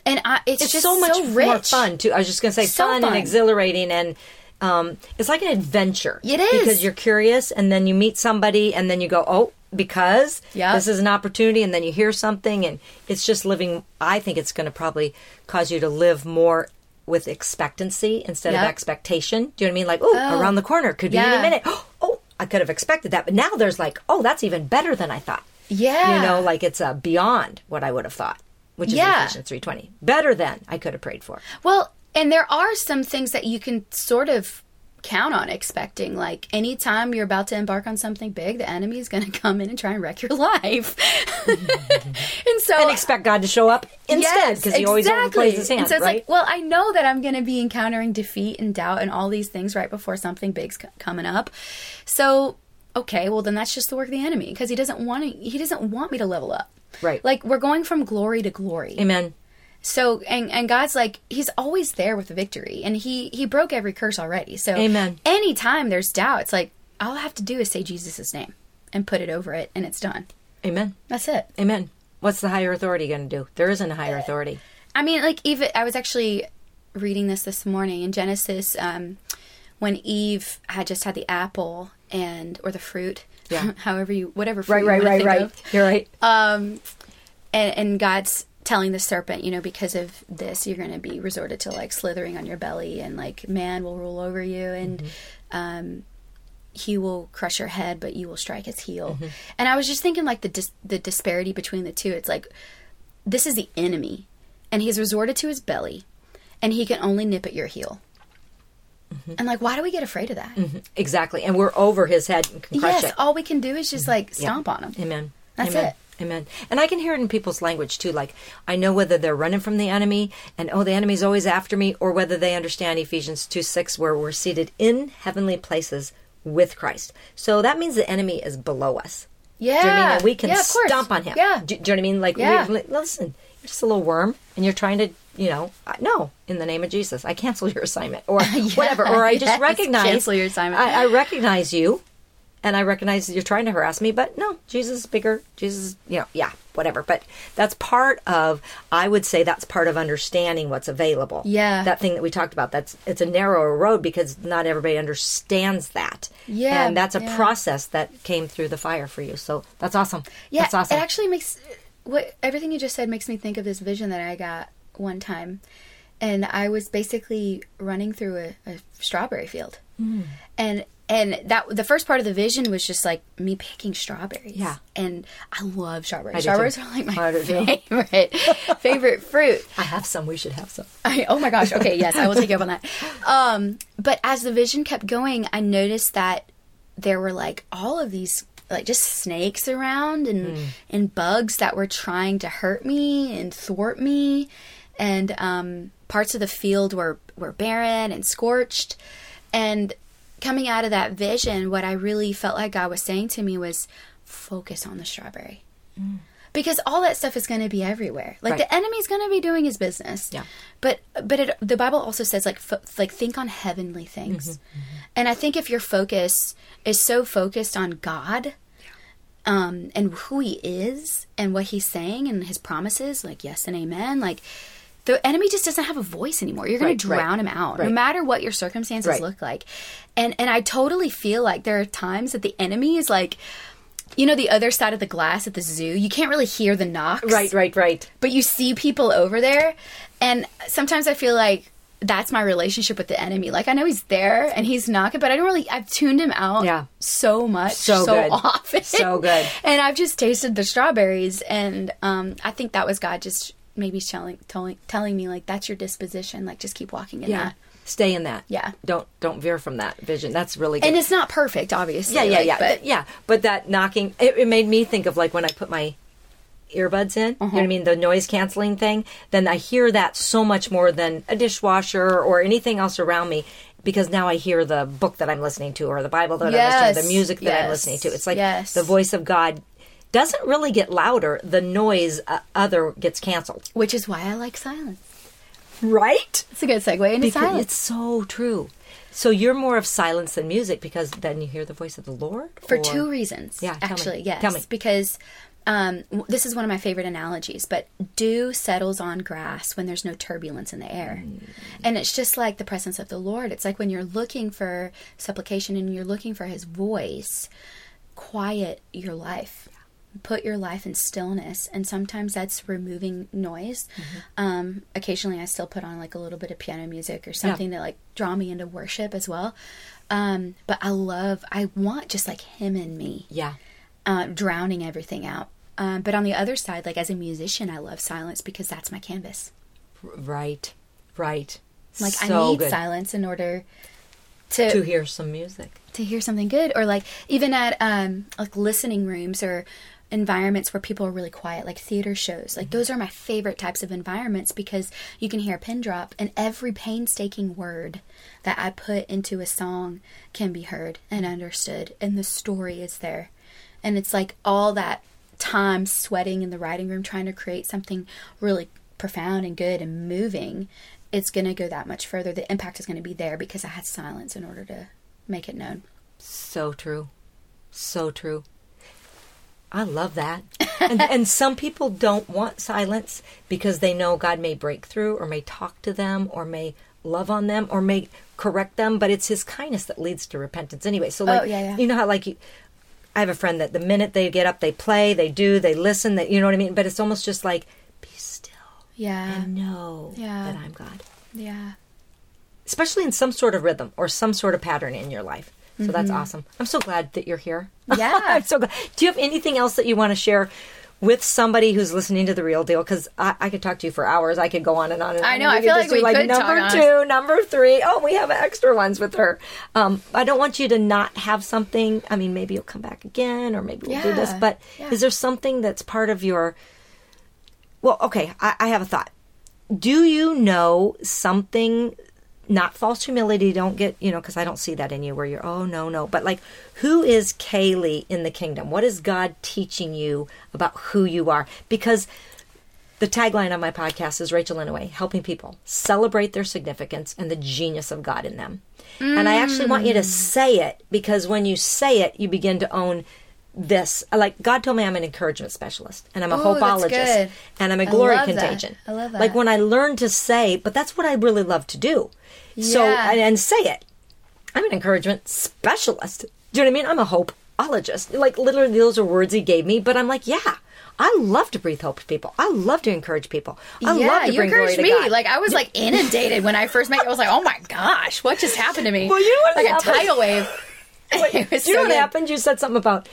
and I, it's, It's just so much rich. more fun too. I was just going to say So fun, fun. and exhilarating and um, it's like an adventure. It is. because you're curious, and then you meet somebody, and then you go, "Oh, because Yeah. this is an opportunity," and then you hear something, and it's just living. I think it's going to probably cause you to live more with expectancy instead of expectation. Do you know what I mean? Like, oh, around the corner could be any Yeah. minute. [gasps] Oh, I could have expected that, but now there's like, oh, that's even better than I thought. Yeah. You know, like it's uh, beyond what I would have thought, which is Yeah. Ephesians three twenty. Better than I could have prayed for. Well, and there are some things that you can sort of count on expecting. Like anytime you're about to embark on something big, the enemy is going [laughs] to come in and try and wreck your life. [laughs] and so and expect God to show up instead because he always overplays his hand, and so it's right? like, well, I know that I'm going to be encountering defeat and doubt and all these things right before something big's c- coming up. So, okay, well then that's just the work of the enemy because he doesn't want to, he doesn't want me to level up. Right. Like we're going from glory to glory. Amen. So and and God's like he's always there with the victory and he he broke every curse already. So Amen. anytime there's doubt, it's like all I have to do is say Jesus' name and put it over it and it's done. Amen. That's it. Amen. What's the higher authority going to do? There isn't a Uh, higher authority. I mean like even I was actually reading this this morning in Genesis um when Eve had just had the apple and or the fruit. Yeah. [laughs] however you whatever fruit Right, right, right, right. of. You're right. um and, and god's telling the serpent you know because of this you're going to be resorted to like slithering on your belly and like man will rule over you and mm-hmm. um he will crush your head but you will strike his heel. Mm-hmm. And i was just thinking like the dis- the disparity between the two. It's like this is the enemy and he's resorted to his belly and he can only nip at your heel. Mm-hmm. And like why do we get afraid of that? Exactly. And we're over his head and can crush yes it. all we can do is just like stomp on him. Amen. That's Amen. it. Amen. And I can hear it in people's language too. Like, I know whether they're running from the enemy and, oh, the enemy's always after me, or whether they understand Ephesians 2 6, where we're seated in heavenly places with Christ. So that means the enemy is below us. Yeah. Do you know I mean? We can yeah, stomp on him. Yeah. Do, do you know what I mean? Like, Yeah. we, listen, you're just a little worm and you're trying to, you know, I- no, in the name of Jesus, I cancel your assignment or [laughs] whatever. Or I just yes, recognize. cancel your assignment. I, I recognize you and I recognize you're trying to harass me, but no, Jesus is bigger. Jesus, you know, yeah, whatever. But that's part of, I would say that's part of understanding what's available. Yeah. That thing that we talked about, that's, it's a narrower road because not everybody understands that. Yeah, And that's a yeah. process that came through the fire for you. So that's awesome. Yeah, That's awesome. it actually makes what everything you just said makes me think of this vision that I got one time, and I was basically running through a, a strawberry field, Mm. and and that the first part of the vision was just like me picking strawberries. Yeah. and I love strawberries. I strawberries are like my favorite [laughs] favorite fruit. I have some. We should have some. I, oh my gosh. Okay, yes, I will take you up on that. Um, but as the vision kept going, I noticed that there were like all of these like just snakes around and and bugs that were trying to hurt me and thwart me and um, parts of the field were were barren and scorched and coming out of that vision what i really felt like god was saying to me was focus on the strawberry mm. because all that stuff is going to be everywhere. Like Right. the enemy's going to be doing his business. Yeah. But but it, the Bible also says like fo- like think on heavenly things. Mm-hmm, mm-hmm. And I think if your focus is so focused on God um and who he is and what he's saying and his promises like yes and amen like the enemy just doesn't have a voice anymore. You're going Right, to right, drown him out, no matter what your circumstances Right. look like. And and I totally feel like there are times that the enemy is like, you know, the other side of the glass at the zoo. You can't really hear the knocks, Right, right, right. But you see people over there, and sometimes I feel like that's my relationship with the enemy. Like I know he's there and he's knocking, but I don't really. I've tuned him out, Yeah. so much, So so, good. [laughs] often, So good. And I've just tasted the strawberries, and um, I think that was God just maybe telling telling telling me like that's your disposition. Like just keep walking in Yeah. that. Stay in that. Yeah. Don't don't veer from that vision. That's really good. And it's not perfect, obviously. yeah, yeah, like, yeah, But yeah. But that knocking, it, it made me think of like when I put my earbuds in. You know Uh-huh. what I mean? The noise canceling thing. Then I hear that so much more than a dishwasher or anything else around me. Because now I hear the book that I'm listening to, or the Bible that I'm listening to, the music that I'm listening to. It's like yes. the voice of God doesn't really get louder. The noise uh, other gets canceled. which is why I like silence. Right? It's a good segue into Because silence. it's so true. So you're more of silence than music because then you hear the voice of the Lord? For or- two reasons. Yeah, tell me. actually, yes. Tell me. Because um, this is one of my favorite analogies, but dew settles on grass when there's no turbulence in the air. Mm. And it's just like the presence of the Lord. It's like when you're looking for supplication and you're looking for his voice, quiet your life. Put your life in stillness, and sometimes that's removing noise. Mm-hmm. Um, occasionally, I still put on like a little bit of piano music or something to like draw me into worship as well. Um, but I love, I want just like him and me, Yeah. uh, drowning everything out. Um, but on the other side, like as a musician, I love silence because that's my canvas. Right. Right. Like So I need good. silence in order to to hear some music. to hear something good or like even at um like listening rooms or environments where people are really quiet like theater shows like those are my favorite types of environments because you can hear a pin drop and every painstaking word that i put into a song can be heard and understood and the story is there and it's like all that time sweating in the writing room trying to create something really profound and good and moving it's going to go that much further the impact is going to be there because i had silence in order to make it known So true. So true. I love that. and, [laughs] and some people don't want silence because they know God may break through or may talk to them or may love on them or may correct them, but it's his kindness that leads to repentance anyway. So oh, like Oh, yeah, yeah. you know how like you, I have a friend that the minute they get up they play, they do, they listen, that you know what I mean? But it's almost just like be still yeah and know Yeah. that I'm God. yeah especially in some sort of rhythm or some sort of pattern in your life. So that's Mm-hmm. awesome. I'm so glad that you're here. [laughs] Yeah. I'm so glad. Do you have anything else that you want to share with somebody who's listening to the real deal because I, I could talk to you for hours. I could go on and on and on. I know, I feel like we could number talk on. two, number three. Oh, we have extra ones with her. Um, I don't want you to not have something. I mean, maybe you'll come back again, or maybe we'll do this. But yeah. is there something that's part of your? Well, okay, I, I have a thought. Do you know something? Not false humility. Don't get you know because I don't see that in you where you're oh no no. But like, who is Kayley in the kingdom? What is God teaching you about who you are? Because the tagline on my podcast is Rachel Inouye, helping people celebrate their significance and the genius of God in them. And I actually want you to mm. say it because when you say it, you begin to own this. Like God told me I'm an encouragement specialist and I'm a Ooh, hopeologist and I'm a glory that. contagion. I love that. Like when I learned to say, but that's what I really love to do. So, Yeah. and, and say it. I'm an encouragement specialist. Do you know what I mean? I'm a hopeologist. Like literally, those are words he gave me. But I'm like, yeah, I love to breathe hope to people. I love to encourage people. I yeah, love to you bring glory encouraged to me. God. Like I was like inundated when I first met you. I was like, oh my gosh, what just happened to me? Well, you know what like a tidal wave. [laughs] [laughs] It was Do you know what good. happened? You said something about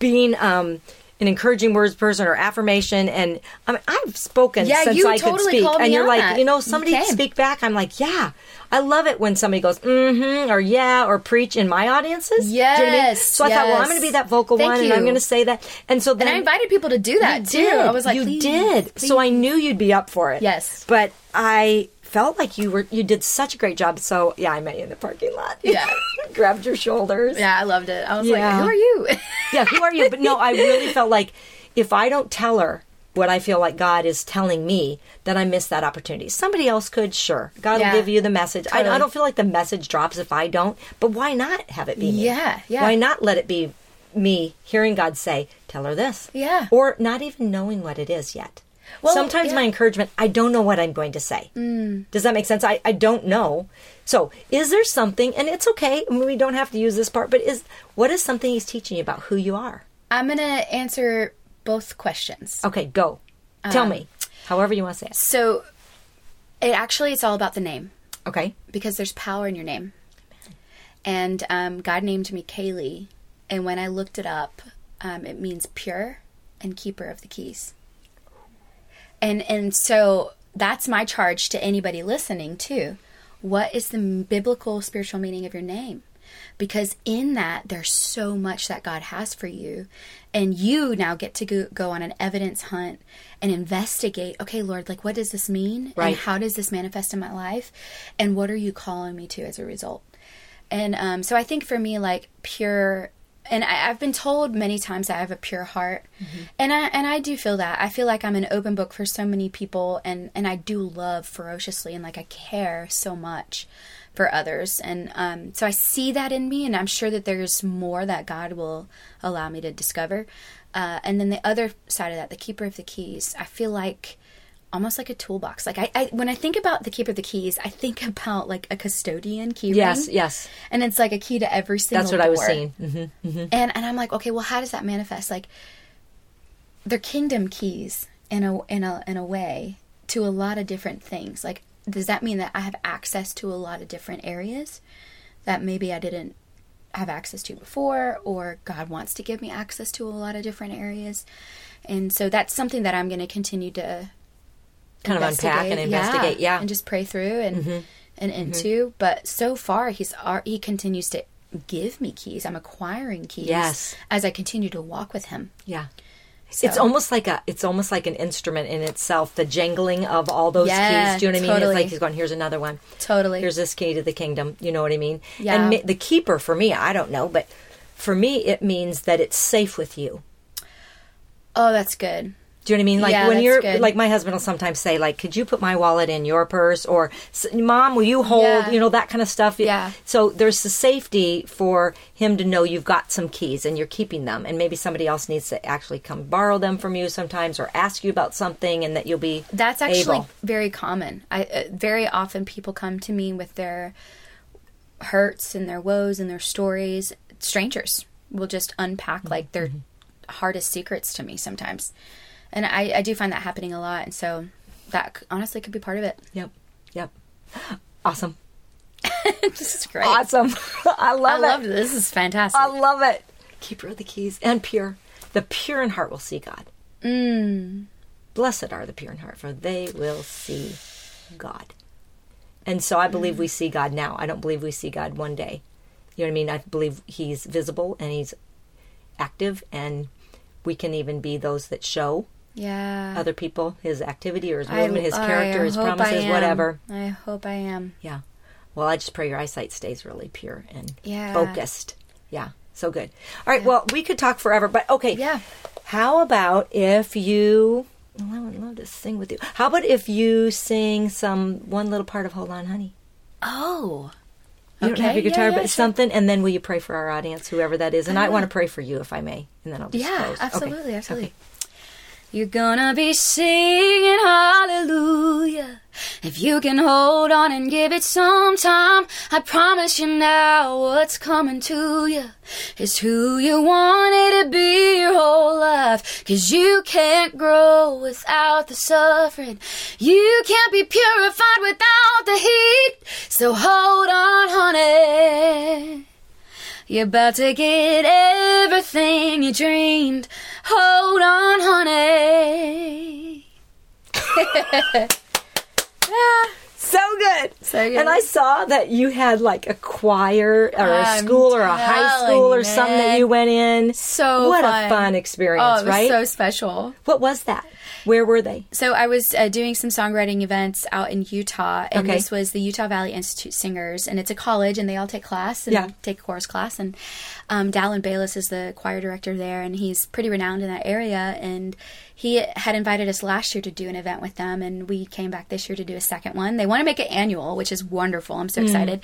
being um, an encouraging words person or affirmation, and I mean, I've spoken Yeah, since you I could totally speak, called and you're like, that. you know, somebody came. speak back. I'm like, yeah, I love it when somebody goes, mm-hmm, or yeah, or preach in my audiences. Do you know I mean? Yes, So I thought, well, I'm going to be that vocal Thank one, and I'm going to say that, and so then And I invited people to do that too. did. I was like, you please, did. So I knew you'd be up for it. Yes. but I felt like you were. You did such a great job. So yeah, I met you in the parking lot. [laughs] Yeah. grabbed your shoulders. Yeah, I loved it. I was Yeah. like, who are you? [laughs] yeah, who are you? But no, I really felt like if I don't tell her what I feel like God is telling me, then I miss that opportunity. Somebody else could, sure. God Yeah. will give you the message. I, I don't feel like the message drops if I don't, but why not have it be me? Yeah, yeah. Why not let it be me hearing God say, tell her this? Yeah. Or not even knowing what it is yet. Well, Sometimes my encouragement, I don't know what I'm going to say. Mm. Does that make sense? I, I don't know. So, is there something, and it's okay, I mean, we don't have to use this part, but is what is something he's teaching you about who you are? I'm gonna answer both questions. Okay, go. Tell me, however you want to say it. So, it actually it's all about the name Okay. because there's power in your name. And um, God named me Kayley, and when I looked it up, um, it means pure and keeper of the keys. And and so that's my charge to anybody listening too. What is the biblical spiritual meaning of your name? Because in that there's so much that God has for you, and you now get to go, go on an evidence hunt and investigate. Okay, Lord, like what does this mean, Right. and how does this manifest in my life, and what are you calling me to as a result? And um, so I think for me, like pure, and I, I've been told many times that I have a pure heart, and I and I do feel that. I feel like I'm an open book for so many people, and and I do love ferociously, and like I care so much for others, and um, so I see that in me, and I'm sure that there's more that God will allow me to discover. Uh, and then the other side of that, the keeper of the keys, I feel like almost like a toolbox. Like I, I when I think about the keeper of the keys, I think [laughs] about like a custodian key Yes, ring. yes. And it's like a key to every single That's what I was door. seeing. hmm And and I'm like, okay, well how does that manifest? Like they're kingdom keys in a in a in a way to a lot of different things. Like does that mean that I have access to a lot of different areas that maybe I didn't have access to before or God wants to give me access to a lot of different areas. And so that's something that I'm going to continue to Kind of unpack and investigate. Yeah. Mm-hmm. and just pray through and and into. But so far, he's he continues to give me keys. I'm acquiring keys Yes. as I continue to walk with him. yeah. So- It's almost like a it's almost like an instrument in itself, the jangling of all those Yeah, keys. Do you know what I mean? It's like he's going, here's another one. Totally. Here's this key to the kingdom. You know what I mean? Yeah. And the keeper for me, I don't know, but for me it means that it's safe with you. oh, that's good. Do you know what I mean? Like Yeah, when you're good. like my husband will sometimes say like, "Could you put my wallet in your purse?" or "Mom, will you hold?" Yeah. You know that kind of stuff. Yeah. So there's the safety for him to know you've got some keys and you're keeping them, and maybe somebody else needs to actually come borrow them from you sometimes or ask you about something, and that you'll be That's actually able. very common. I uh, very often people come to me with their hurts and their woes and their stories. Strangers will just unpack like their hardest secrets to me sometimes, and I, I do find that happening a lot. And so that honestly could be part of it. Yep. Yep. Awesome. [laughs] this is great. Awesome. [laughs] I love it. I love it. this. Is fantastic. I love it. Keeper of the keys and pure. The pure in heart will see God. Mm. Blessed are the pure in heart, for they will see God. And so I believe we see God now. I don't believe we see God one day. You know what I mean? I believe He's visible and He's active, and we can even be those that show Yeah. other people His activity or His movement, His I character, His hope I promises, whatever. I hope I am. Yeah. Well, I just pray your eyesight stays really pure and Yeah. focused. Yeah. So good. All right. Well, we could talk forever, but okay. Yeah. How about if you? Well, I would love to sing with you. How about if you sing some one little part of "Hold On, Honey"? Oh. You don't have your guitar, yeah, yeah, but sure. something, and then will you pray for our audience, whoever that is? And I uh-huh. want to pray for you, if I may, and then I'll just Yeah, close. Okay. absolutely, absolutely. Okay. You're gonna be singing hallelujah. If you can hold on and give it some time, I promise you now what's coming to you is who you wanted to be your whole life. Cause you can't grow without the suffering. You can't be purified without the heat. So hold on, honey. You're about to get everything you dreamed. Hold on, honey. [laughs] Ah. So good. So good. And I saw that you had like a choir or a I'm school or a high school or something that you went in. So what fun. a fun experience, Oh, it was right? so special. what was that? Where were they? So I was uh, doing some songwriting events out in Utah, and Okay. this was the Utah Valley Institute Singers, and it's a college, and they all take class and Yeah. take chorus class. And um, Dallin Bayless is the choir director there, and he's pretty renowned in that area. And he had invited us last year to do an event with them, and we came back this year to do a second one. They want to make it annual, which is wonderful. I'm so Mm. excited.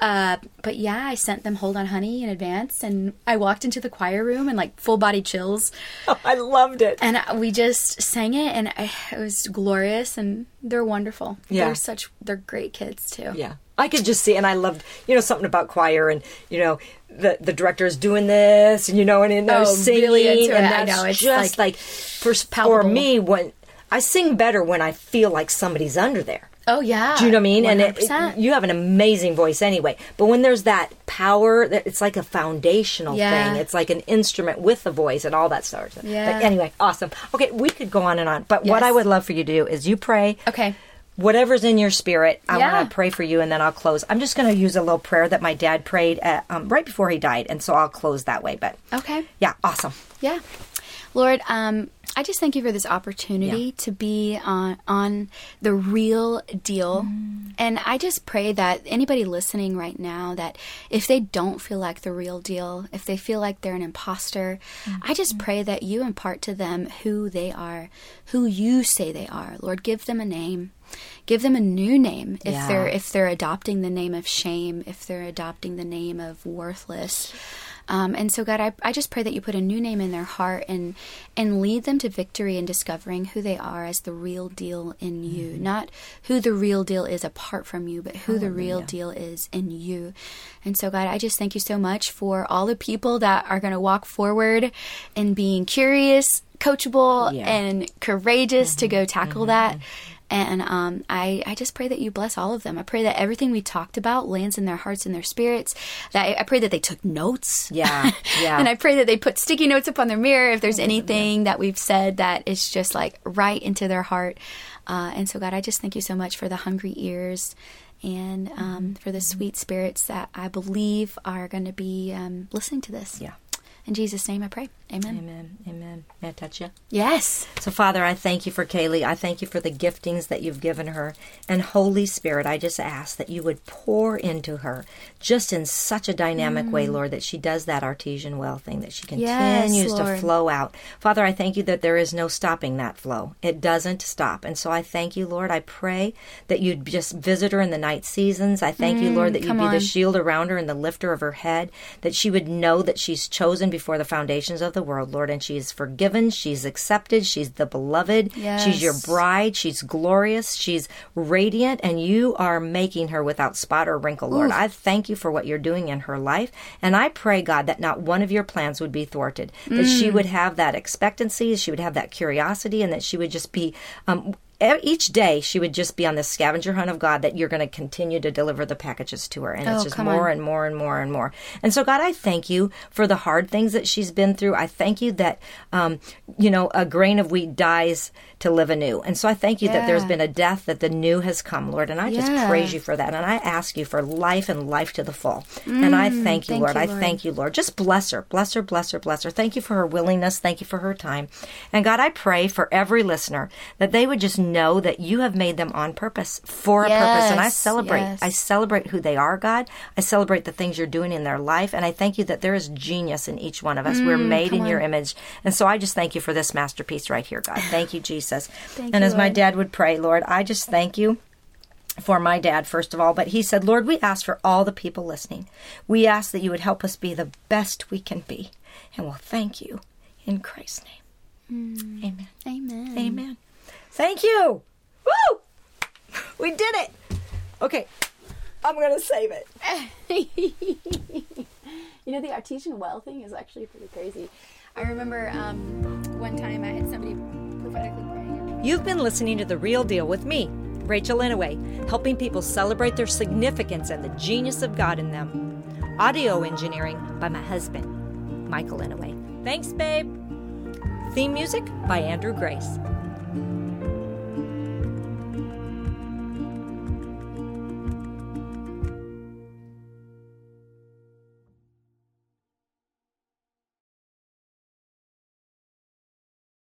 Uh, but yeah, I sent them "Hold On, Honey" in advance, and I walked into the choir room and like full body chills. Oh, [laughs] I loved it. And we just sang it, and I, it was glorious. And they're wonderful. Yeah. they're such they're great kids too. Yeah. I could just see, and I loved, you know, something about choir, and you know, the the director is doing this, and you know, and, and they're Oh, singing, really and that's know, it's just like like, for for me when I sing better when I feel like somebody's under there. Oh yeah. Do you know what I mean? And it, 100%. it- you have an amazing voice anyway. But when there's that power, that it's like a foundational Yeah. thing. It's like an instrument with the voice and all that stuff. Yeah. But anyway, awesome. Okay, we could go on and on. But what I would love for you to do is you pray. okay. Whatever's in your spirit, I Yeah. want to pray for you, and then I'll close. I'm just going to use a little prayer that my dad prayed at, um, right before he died, and so I'll close that way. But Okay. yeah, awesome. Yeah. Lord, um, I just thank you for this opportunity to be on on the real deal. Mm. And I just pray that anybody listening right now that if they don't feel like the real deal, if they feel like they're an imposter, I just mm-hmm. pray that you impart to them who they are, who you say they are. Lord, give them a name. Give them a new name if Yeah. they're if they're adopting the name of shame, if they're adopting the name of worthless. Um, and so, God, I, I just pray that you put a new name in their heart and and lead them to victory in discovering who they are as the real deal in you, mm-hmm. not who the real deal is apart from you, but who the real deal is in you. And so, God, I just thank you so much for all the people that are going to walk forward and being curious, coachable, Yeah. and courageous to mm-hmm. go tackle mm-hmm. that. And um, I, I just pray that you bless all of them. I pray that everything we talked about lands in their hearts and their spirits. That I, I pray that they took notes. Yeah, [laughs] yeah. and I pray that they put sticky notes up on their mirror if there's anything that we've said that is just like right into their heart. Uh, and so, God, I just thank you so much for the hungry ears and um, for the sweet spirits that I believe are going to be um, listening to this. Yeah. In Jesus' name I pray. Amen. Amen. Amen. May I touch you? Yes. So, Father, I thank you for Kayley. I thank you for the giftings that you've given her. And Holy Spirit, I just ask that you would pour into her just in such a dynamic way, mm. Lord, that she does that artesian well thing, that she Yes, continues to flow out. Father, I thank you that there is no stopping that flow. It doesn't stop. And so I thank you, Lord. I pray that you'd just visit her in the night seasons. I thank you, Lord, mm, that you'd be the shield around her and the lifter of her head, that she would know that she's chosen before the foundations of the world, Lord, and she is forgiven, she's accepted, she's the beloved, she's your bride, she's glorious, she's radiant, and you are making her without spot or wrinkle, Lord. I thank you for what you're doing in her life, and I pray, God, that not one of your plans would be thwarted, that she Mm. would have that expectancy, she would have that curiosity, and that she would just be um, each day she would just be on this scavenger hunt of God that you're going to continue to deliver the packages to her. And it's Oh, just more on. and more and more and more. And so, God, I thank you for the hard things that she's been through. I thank you that, um, you know, a grain of wheat dies to live anew. And so I thank you that there's been a death, that the new has come, Lord. And I just praise you for that. And I ask you for life and life to the full. and I thank you, Mm, thank Lord. you, I thank you, Lord. Just bless her, bless her, bless her, bless her. Thank you for her willingness. Thank you for her time. And God, I pray for every listener that they would just know that you have made them on purpose for a purpose. And I celebrate. yes. I celebrate who they are, God. I celebrate the things you're doing in their life. And I thank you that there is genius in each one of us. We're made in Mm, come your image. And so I just thank you for this masterpiece right here, God. Thank you, Jesus. [sighs] Thank and you, as my Lord. dad would pray, Lord, I just thank you for my dad, first of all. But he said, Lord, we ask for all the people listening. We ask that you would help us be the best we can be. And we'll thank you in Christ's name. Amen. Amen. Amen. Thank you. Woo! We did it. Okay. I'm going to save it. [laughs] You know, the artesian well thing is actually pretty crazy. I remember um, one time I had somebody prophetically praying. You've been listening to The Real Deal with me, Rachel Inouye, helping people celebrate their significance and the genius of God in them. Audio engineering by my husband, Michael Inouye. Thanks, babe. Theme music by Andrew Grace.